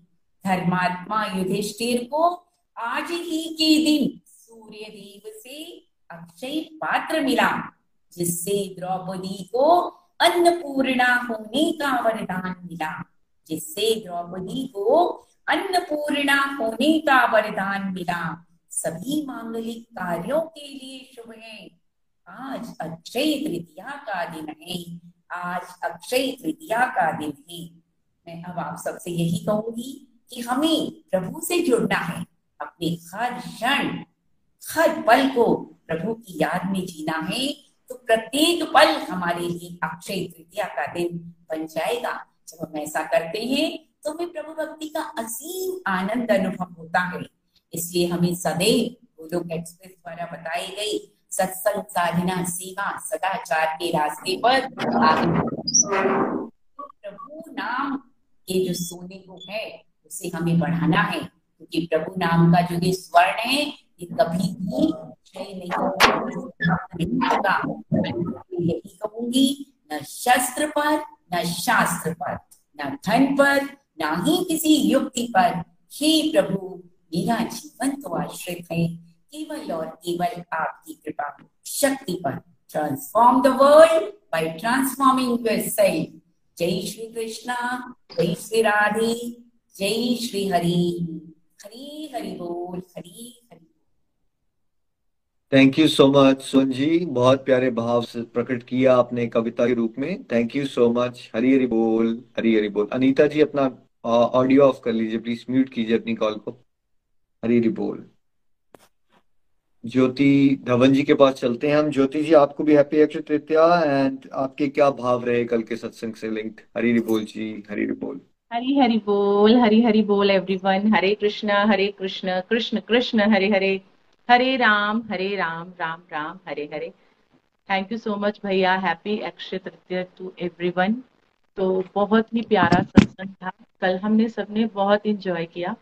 धर्मात्मा युधिष्ठिर को आज ही के दिन सूर्य देव से अक्षय पात्र मिला, जिससे द्रौपदी को अन्नपूर्णा होने का वरदान मिला, जिससे द्रौपदी को अन्नपूर्णा होने का वरदान मिला। सभी मांगलिक कार्यों के लिए शुभ है। आज अक्षय तृतीया का दिन है। आज अक्षय तृतीया का दिन है। मैं अब आप सबसे यही कहूँगी कि हमें प्रभु से जुड़ना है। अपने हर क्षण, हर पल को प्रभु की याद में जीना है। तो प्रत्येक पल हमारे लिए अक्षय तृतीया का दिन बन जाएगा। जब हम ऐसा करते हैं तो हमें प्रभु भक्ति का असीम आनंद अनुभव होता है। इसलिए हमें सदैव गोलोक एक्सप्रेस द्वारा बताई गई सत्संग साधना सेवा सदाचार के रास्ते पर प्रभु नाम के जो सोने को है, उसे हमें बढ़ाना है, क्योंकि प्रभु नाम का जो ये स्वर्ण है, ये कभी भी क्षय नहीं होगा। यही कहूँगी, न शस्त्र पर, न शास्त्र पर, न धन पर, न ही किसी युक्ति पर। हे प्रभु मेरा जीवन तो आश्रित है केवल और केवल आपकी कृपा, शक्ति पर transform the world by transforming yourself जय श्री कृष्णा, जय श्री राधे, जय श्री हरि। हरि हरि बोल, Hari Hari thank you so much सुन जी बहुत प्यारे भाव से प्रकट किया आपने कविता के रूप में। Thank you so much Hari Hari बोल, हरी हरी बोल। अनीता जी, अपना ऑडियो ऑफ़ कर लीजिए प्लीज़ म्यूट कीजिए अपनी कॉल को। हरी बोल। ज्योति, धवन जी के पास चलते हैं हम। ज्योति जी, आपको भी हैप्पी अक्षय तृतीया एंड आपके क्या भाव रहे कल के सत्संग से लिंक्ड हरी बोल जी, हरी हरी बोल। हरी हरी बोल, हरी हरी बोल everyone Hare Krishna, Hare Krishna Krishna Krishna, Hare Hare. Hare Ram Hare Ram Ram Ram, Hare Hare. Thank you so much भैया। Happy Akshaya Tritiya to everyone तो बहुत ही प्यारा सत्संग था। कल हमने सबने बहुत इंजॉय किया।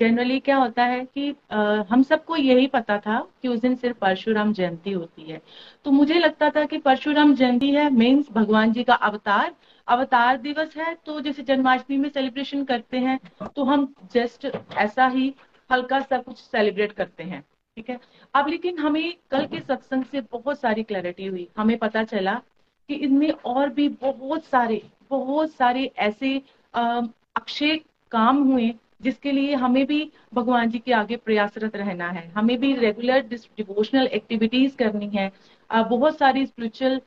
जनरली क्या होता है कि आ, हम सबको यही पता था कि उस दिन सिर्फ़ परशुराम जयंती होती है। तो मुझे लगता था कि परशुराम जयंती है मीन्स भगवान जी का अवतार। अवतार दिवस है तो जैसे जन्माष्टमी में सेलिब्रेशन करते हैं तो हम जस्ट ऐसा ही हल्का सा कुछ सेलिब्रेट करते हैं ठीक है? अब लेकिन हमें कल के सत्संग से बहुत सारी क्लैरिटी हुई। हमें पता चला कि इनमें और भी बहुत सारे बहुत सारे ऐसे अक्षय काम हुए जिसके लिए हमें भी भगवान जी के आगे प्रयासरत रहना है। हमें भी रेगुलर डिवोशनल एक्टिविटीज़ करनी है। बहुत सारी स्पिरिचुअल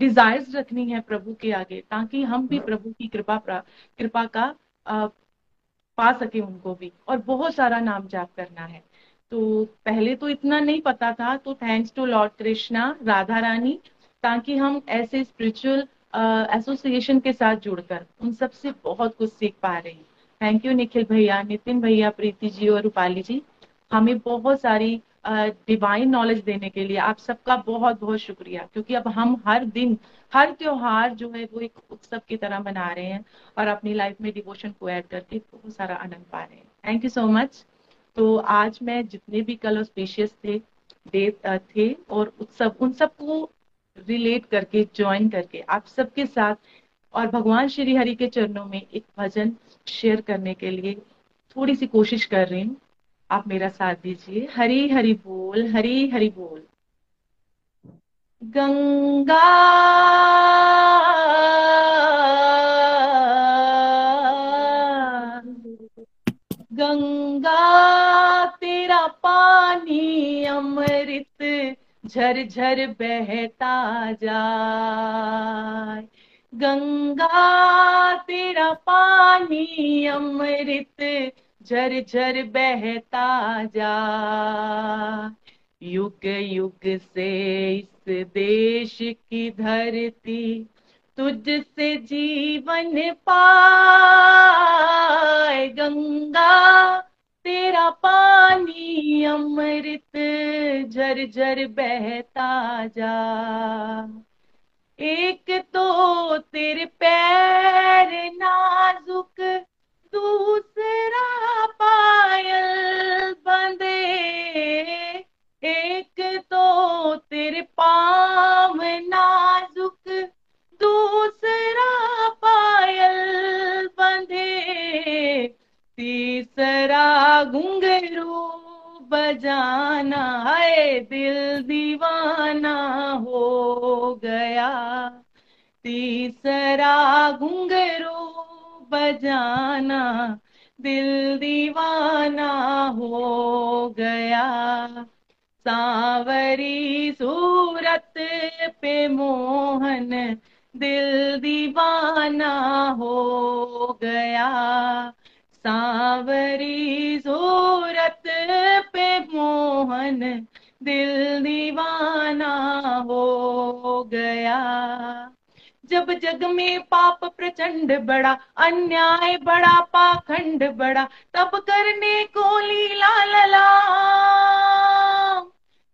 डिजायर्स रखनी है प्रभु के आगे ताकि हम भी प्रभु की कृपा कृपा का आ, पा सके उनको भी। और बहुत सारा नाम जाप करना है। तो पहले तो इतना नहीं पता था तो thanks to Lord Krishna Radha Rani ताकि हम ऐसे स्पिरिचुअल एसोसिएशन के साथ जुड़कर उन सबसे बहुत कुछ सीख पा रहे हैं। थैंक यू निखिल भैया नितिन भैया प्रीति जी और रूपाली जी हमें बहुत सारी डिवाइन नॉलेज देने के लिए आप सबका बहुत बहुत शुक्रिया। क्योंकि अब हम हर दिन, हर त्योहार जो है वो एक उत्सव की तरह मना रहे हैं और अपनी लाइफ में डिवोशन को ऐड करके बहुत सारा आनंद पा रहे हैं। थैंक यू सो मच तो आज मैं जितने भी कल स्पेशियस थे देव थे और उत्सव, उन सबको रिलेट करके ज्वाइन करके आप सबके साथ और भगवान श्री हरि के चरणों में एक भजन शेयर करने के लिए थोड़ी सी कोशिश कर रही हूँ। आप मेरा साथ दीजिए। हरी हरि बोल, हरी हरि बोल। गंगा गंगा तेरा पानी अमृत झरझर बहता जाए। गंगा, तेरा पानी अमृत झर झर बहता जा। युग युग से इस देश की धरती तुझसे जीवन पाए। गंगा, तेरा पानी अमृत झरझर बहता जा। एक तो तेरे पैर नाजुक, दूसरा पायल बंदे एक तो तेरे पाम नाजुक, दूसरा पायल बंदे तीसरा घुंघरू बजाना है दिल दीवाना हो गया। तीसरा घुंघरू बजाना दिल दीवाना हो गया। सांवरी सूरत पे मोहन दिल दीवाना हो गया। सांवरी सूरत पे मोहन, दिल दीवाना हो गया। जब जग में पाप प्रचंड बड़ा, अन्याय बड़ा, पाखंड बड़ा, तब करने को लीला लला।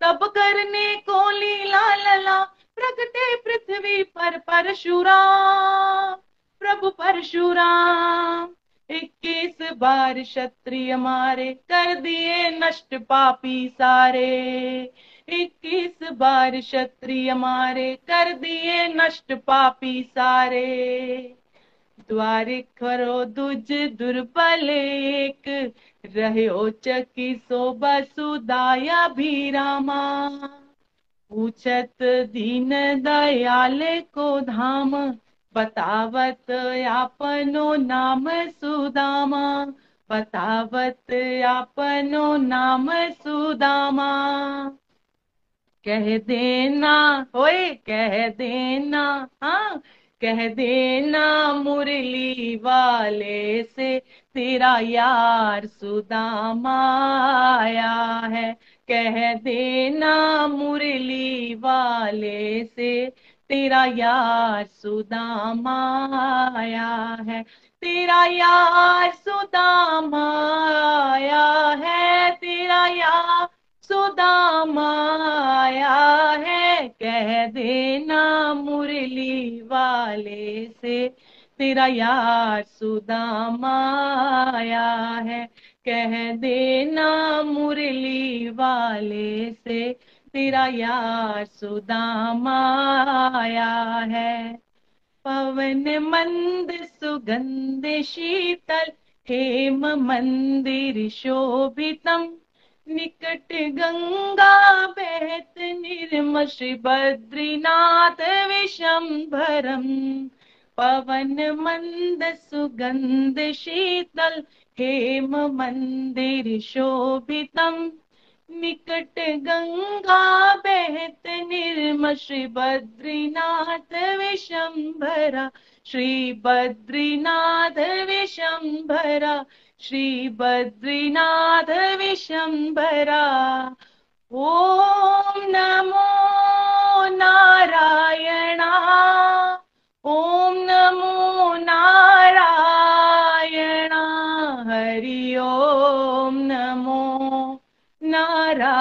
तब करने को लीला लला, प्रगटे पृथ्वी पर परशुराम, प्रभु परशुराम। इक्कीस बार क्षत्रिय मारे, कर दिए नष्ट पापी सारे। इक्कीस बार क्षत्रिय मारे, कर दिए नष्ट पापी सारे। द्वारिक करो दुज दुर्बल एक रहो चकी सो बसुदाया भी रामा। पूछत दीन दयाल को धाम बतावत आपनो नाम सुदामा, बतावत आपनो नाम सुदामा। कह देना, होए, कह देना हाँ कह देना मुरली वाले से तेरा यार सुदामा आया है। कह देना मुरली वाले से तेरा यार सुदामा आया है। तेरा यार सुदामा आया है। तेरा यार सुदामा आया है। कह देना मुरली वाले से, तेरा यार सुदामा आया है। कह देना मुरली वाले से तेरा यार सुदामा आया है। पवन मंद सुगंध शीतल, हेम मंदिर शोभितम। निकट गंगा बहत निर्म श्री बद्रीनाथ विशंभरम पवन मंद सुगंध शीतल, हेम मंदिर शोभितम। निकट गंगा बहत निर्म श्री बद्रीनाथ विशंभरा। श्री बद्रीनाथ विशंभरा। श्री बद्रीनाथ विशंभरा। ओम नमो नारायणा। ओम नमो नारायणा।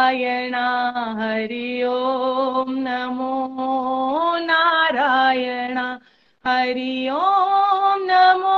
नारायणा हरि ओम नमो नारायणा हरि ओम नमो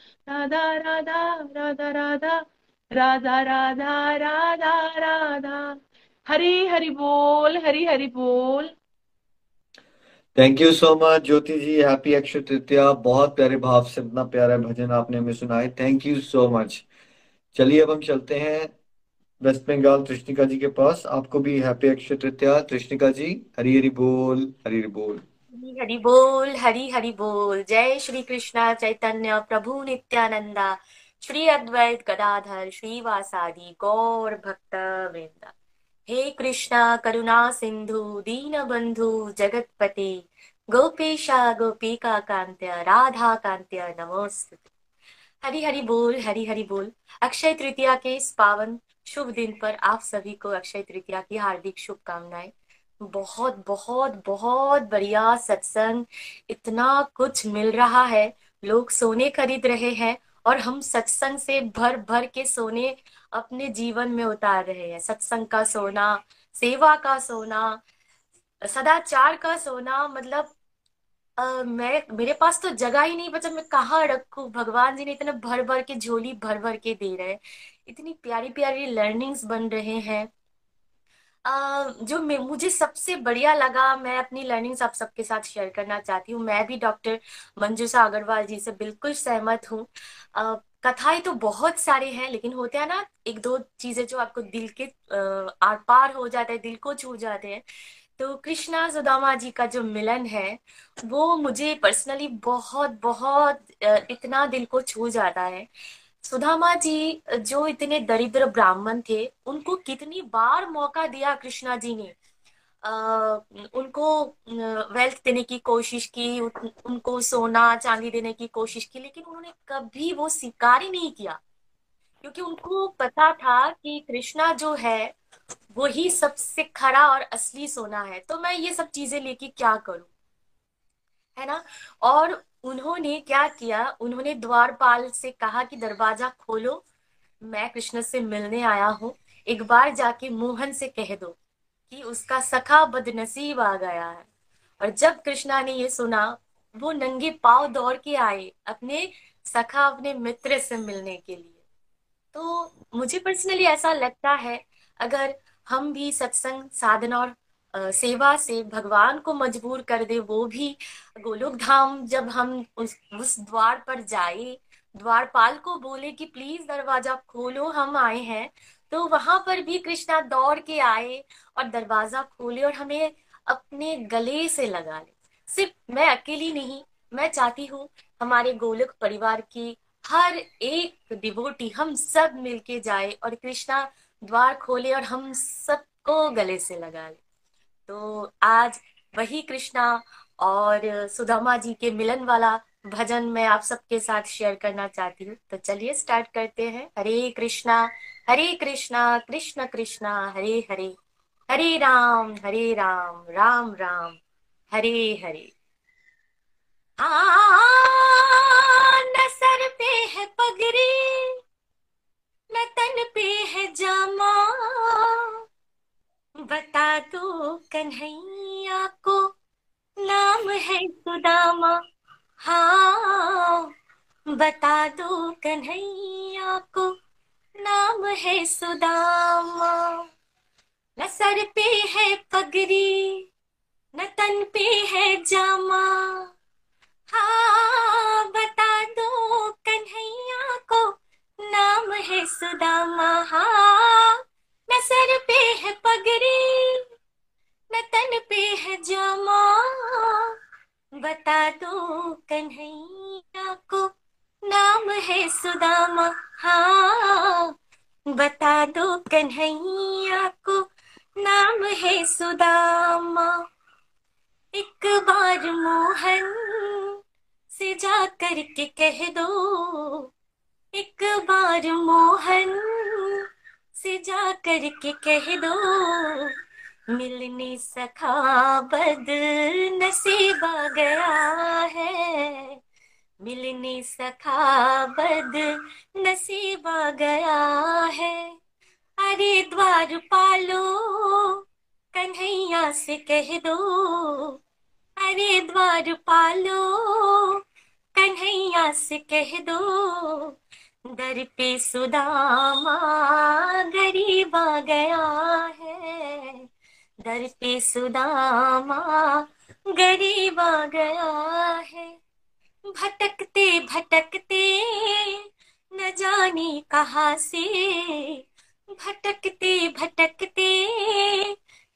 राधा राधा राधा राधा राधा राधा राधा राधा। हरी, हरि बोल, हरी, हरि बोल। Thank you so much Jyoti ji happy Akshaya Tritiya बहुत प्यारे भाव से, इतना प्यारा भजन आपने हमें सुनाए। थैंक यू सो मच चलिए, अब हम चलते हैं वेस्ट बंगाल कृष्णिका जी के पास। आपको भी हैप्पी अक्षय तृतीया कृष्णिका जी, हरी हरी बोल, हरी हरी बोल। हरी बोल, हरी हरि बोल। जय श्री कृष्ण चैतन्य प्रभु नित्यानंदा श्री अद्वैत गदाधर श्रीवासादि गौर भक्त वृंदा हे कृष्णा, करुणा सिंधु दीन बंधु जगतपते। गोपेशा, गोपिका कांत्य राधा कांत्य नमोस्तु हरि हरि बोल, हरि हरि बोल। अक्षय तृतीया के इस पावन। शुभ दिन पर आप सभी को अक्षय तृतीया की हार्दिक शुभकामनाएँ। बहुत बहुत बहुत बढ़िया सत्संग। इतना कुछ मिल रहा है। लोग सोने खरीद रहे हैं और हम सत्संग से भर भर के सोने अपने जीवन में उतार रहे हैं। सत्संग का सोना सेवा का सोना सदाचार का सोना मतलब आ, मैं मेरे पास तो जगह ही नहीं बचा मैं कहाँ रखू? भगवान जी ने इतना भर भर के झोली भर भर के दे रहे हैं। इतनी प्यारी प्यारी लर्निंग्स बन रहे हैं। जो मुझे सबसे बढ़िया लगा, मैं अपनी लर्निंग्स आप सबके साथ शेयर करना चाहती हूँ। मैं भी डॉक्टर मंजूषा अग्रवाल जी से बिल्कुल सहमत हूँ। कथाएँ तो बहुत सारे हैं, लेकिन होते हैं ना, एक दो चीज़ें जो आपको दिल के आर पार हो जाते हैं, दिल को छू जाते हैं। तो कृष्णा सुदामा जी का जो मिलन है, वो मुझे पर्सनली बहुत बहुत इतना दिल को छू जाता है। सुदामा जी जो इतने दरिद्र ब्राह्मण थे उनको कितनी बार मौका दिया कृष्णा जी ने? आ, उनको वेल्थ देने की कोशिश की उन, उनको सोना चांदी देने की कोशिश की लेकिन उन्होंने कभी वो स्वीकार ही नहीं किया। क्योंकि उनको पता था कि कृष्णा जो है वो ही सबसे खरा और असली सोना है। तो मैं ये सब चीज़ें लेके क्या करूँ? है ना? और उन्होंने क्या किया? उन्होंने द्वारपाल से कहा कि दरवाज़ा खोलो, मैं कृष्ण से मिलने आया हूँ। एक बार जाके मोहन से कह दो कि उसका सखा बदनसीब आ गया है। और जब कृष्णा ने ये सुना, वो नंगे पाव दौड़ के आए अपने सखा, अपने मित्र से मिलने के लिए। तो मुझे पर्सनली ऐसा लगता है, अगर हम भी सत्संग, साधना और सेवा से भगवान को मजबूर कर दे, वो भी गोलोक धाम जब हम उस उस द्वार पर जाए, द्वारपाल को बोले कि प्लीज़ दरवाज़ा खोलो, हम आए हैं। तो वहाँ पर भी कृष्णा दौड़ के आए और दरवाज़ा खोले और हमें अपने गले से लगा ले। सिर्फ़ मैं अकेली नहीं, मैं चाहती हूँ हमारे गोलक परिवार की हर एक डिवोटी हम सब मिलके जाए और कृष्णा द्वार खोले और हम सबको गले से लगा ले। तो आज वही कृष्णा और सुदामा जी के मिलन वाला भजन मैं आप सबके साथ शेयर करना चाहती हूँ। तो चलिए स्टार्ट करते हैं। हरे कृष्णा हरे कृष्णा, कृष्ण कृष्णा, हरे हरे। हरे राम हरे राम राम राम, हरे हरे। न सर पे है पगड़ी न तन पे है जामा। बता दो कन्हैया को, नाम है सुदामा। हाँ बता दो कन्हैया को, नाम है सुदामा। न सर पे है पगड़ी, न तन पे है जामा। हाँ बता दो कन्हैया को, नाम है सुदामा। हाँ सर पे है पगड़ी न तन पे है जामा। बता दो कन्हैया को, नाम है सुदामा। हाँ बता दो कन्हैया को, नाम है सुदामा। एक बार मोहन से जा करके कह दो, एक बार मोहन से जा करके कह दो मिलने सखा बद नसीबा गया है। मिलने सखा बद नसीबा गया है। अरे द्वार पालो, कन्हैया से कह दो, अरे द्वार पालो, कन्हैया से कह दो दर पे सुदामा गरीब आ गया है। दर पे सुदामा गरीब आ गया है। भटकते भटकते न जाने कहाँ से। भटकते भटकते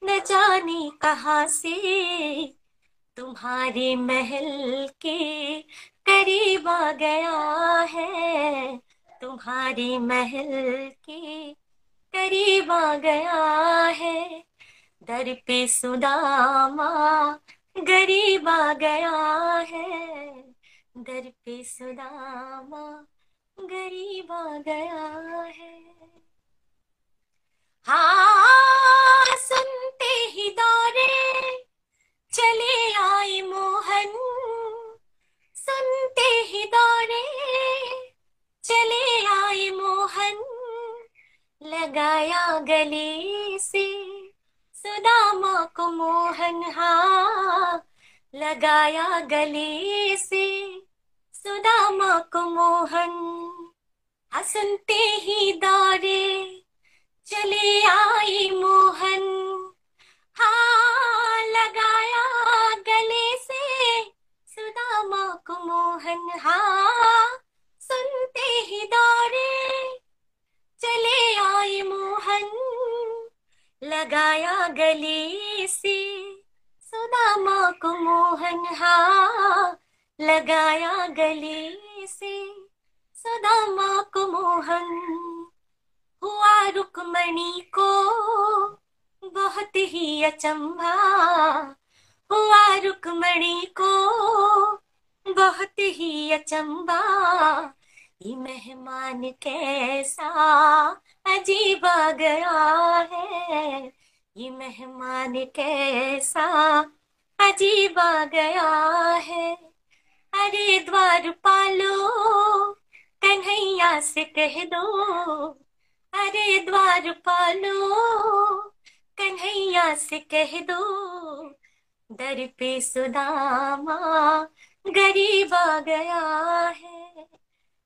न जाने कहाँ से। तुम्हारे महल के करीब आ गया है। तुम्हारे महल के करीब आ गया है। दर पे सुदामा गरीब आ गया है। दर पे सुदामा गरीब आ गया है। हाँ सुनते ही दौरे चले आए मोहन। सुनते ही दौरे चले आए मोहन, लगाया गले से। सुदामा को मोहन, हा, लगाया गले से। सुदामा को मोहन हाँ सुनते ही दौरे। चले आई मोहन हाँ लगाया गले से। सुदामा को मोहन हाँ सुनते ही दौरे, चले आई मोहन। लगाया गले से सुदामा को मोहन हा। लगाया गले से सुदामा को मोहन। हुआ रुकमणी को बहुत ही अचंभा। हुआ रुकमणी को बहुत ही अचंबा। ये मेहमान कैसा अजीब आ गया है। ये मेहमान कैसा अजीब आ गया है। अरे द्वार पालो, कन्हैया से कह दो। अरे द्वार पालो, कन्हैया से कह दो। दर पे सुदामा गरीब आ गया है।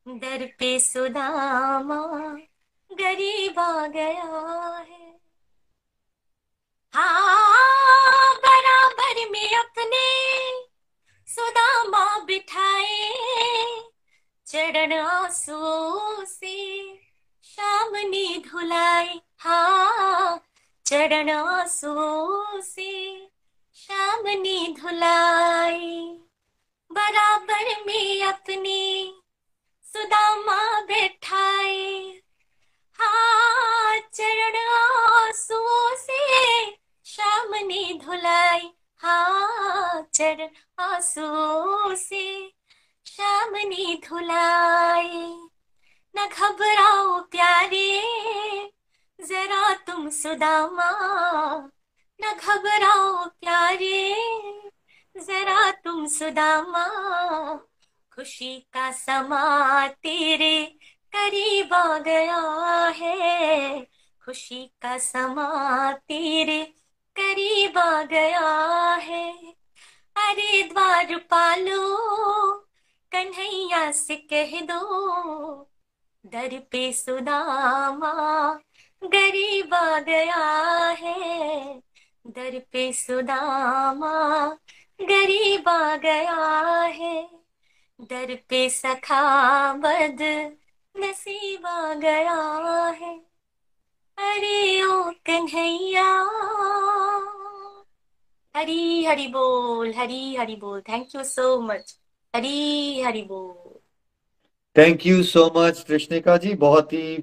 दर पे सुदामा गरीब आ गया है। हाँ बराबर में अपने सुदामा बिठाए। चरण आँसू से शाम ने धुलाए। हाँ चरण आँसू से शाम ने धुलाए। बराबर में अपने सुदामा बैठाए। हाँ चरण आँसू से शाम ने धुलाई। हाँ चरण आँसू से शाम ने धुलाई। न घबराओ प्यारे, जरा तुम सुदामा न घबराओ प्यारे जरा तुम सुदामा, खुशी का समा तेरे करीब आ गया है। खुशी का समा तेरे करीब आ गया है। अरे द्वार पालो कन्हैया से कह दो, दर पे सुदामा गरीब आ गया है। दर पे सुदामा गरीब आ गया है। दर पे सखा बद नसीब आ गया है। अरे ओ कन्हैया। हरी हरी बोल, हरी हरी बोल। Thank you so much Hari Hari बोल। थैंक यू सो मच कृष्णिका जी। बहुत ही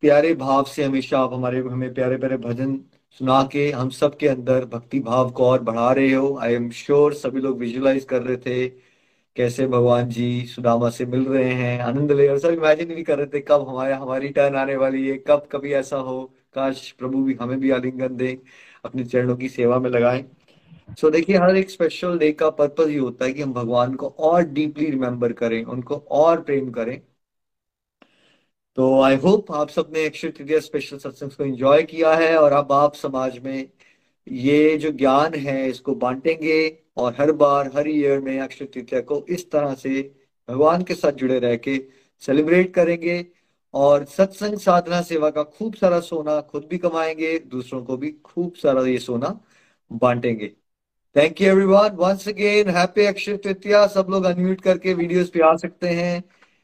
प्यारे भाव से हमेशा आप हमारे, हमें प्यारे प्यारे भजन सुना के हम सब के अंदर भक्ति भाव को और बढ़ा रहे हो। आई एम श्योर सभी लोग विजुलाइज कर रहे थे कैसे भगवान जी सुदामा से मिल रहे हैं आनंद ले रहे सब इमेजिन भी कर रहे थे कब हमारे हमारी टर्न आने वाली है कब कभी ऐसा हो। काश प्रभु भी हमें भी आलिंगन दे अपने चरणों की सेवा में लगाए। सो so, देखिए हर एक स्पेशल डे का पर्पज ये होता है कि हम भगवान को और डीपली रिमेम्बर करें उनको और प्रेम करें। तो आई होप आप सबने अक्षय तृतीया स्पेशल सत्संग को एंजॉय किया है और अब आप समाज में ये जो ज्ञान है, इसको बांटेंगे और हर बार, हर ईयर में अक्षय तृतीया को इस तरह से भगवान के साथ जुड़े रह के सेलिब्रेट करेंगे और सत्संग साधना सेवा का खूब सारा सोना खुद भी कमाएँगे, दूसरों को भी खूब सारा ये सोना बांटेंगे। Thank you everyone once again happy Akshaya Tritiya सब लोग अनम्यूट करके वीडियोस पे आ सकते हैं।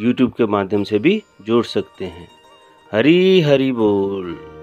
यूट्यूब के माध्यम से भी जोड़ सकते हैं। हरी हरी बोल।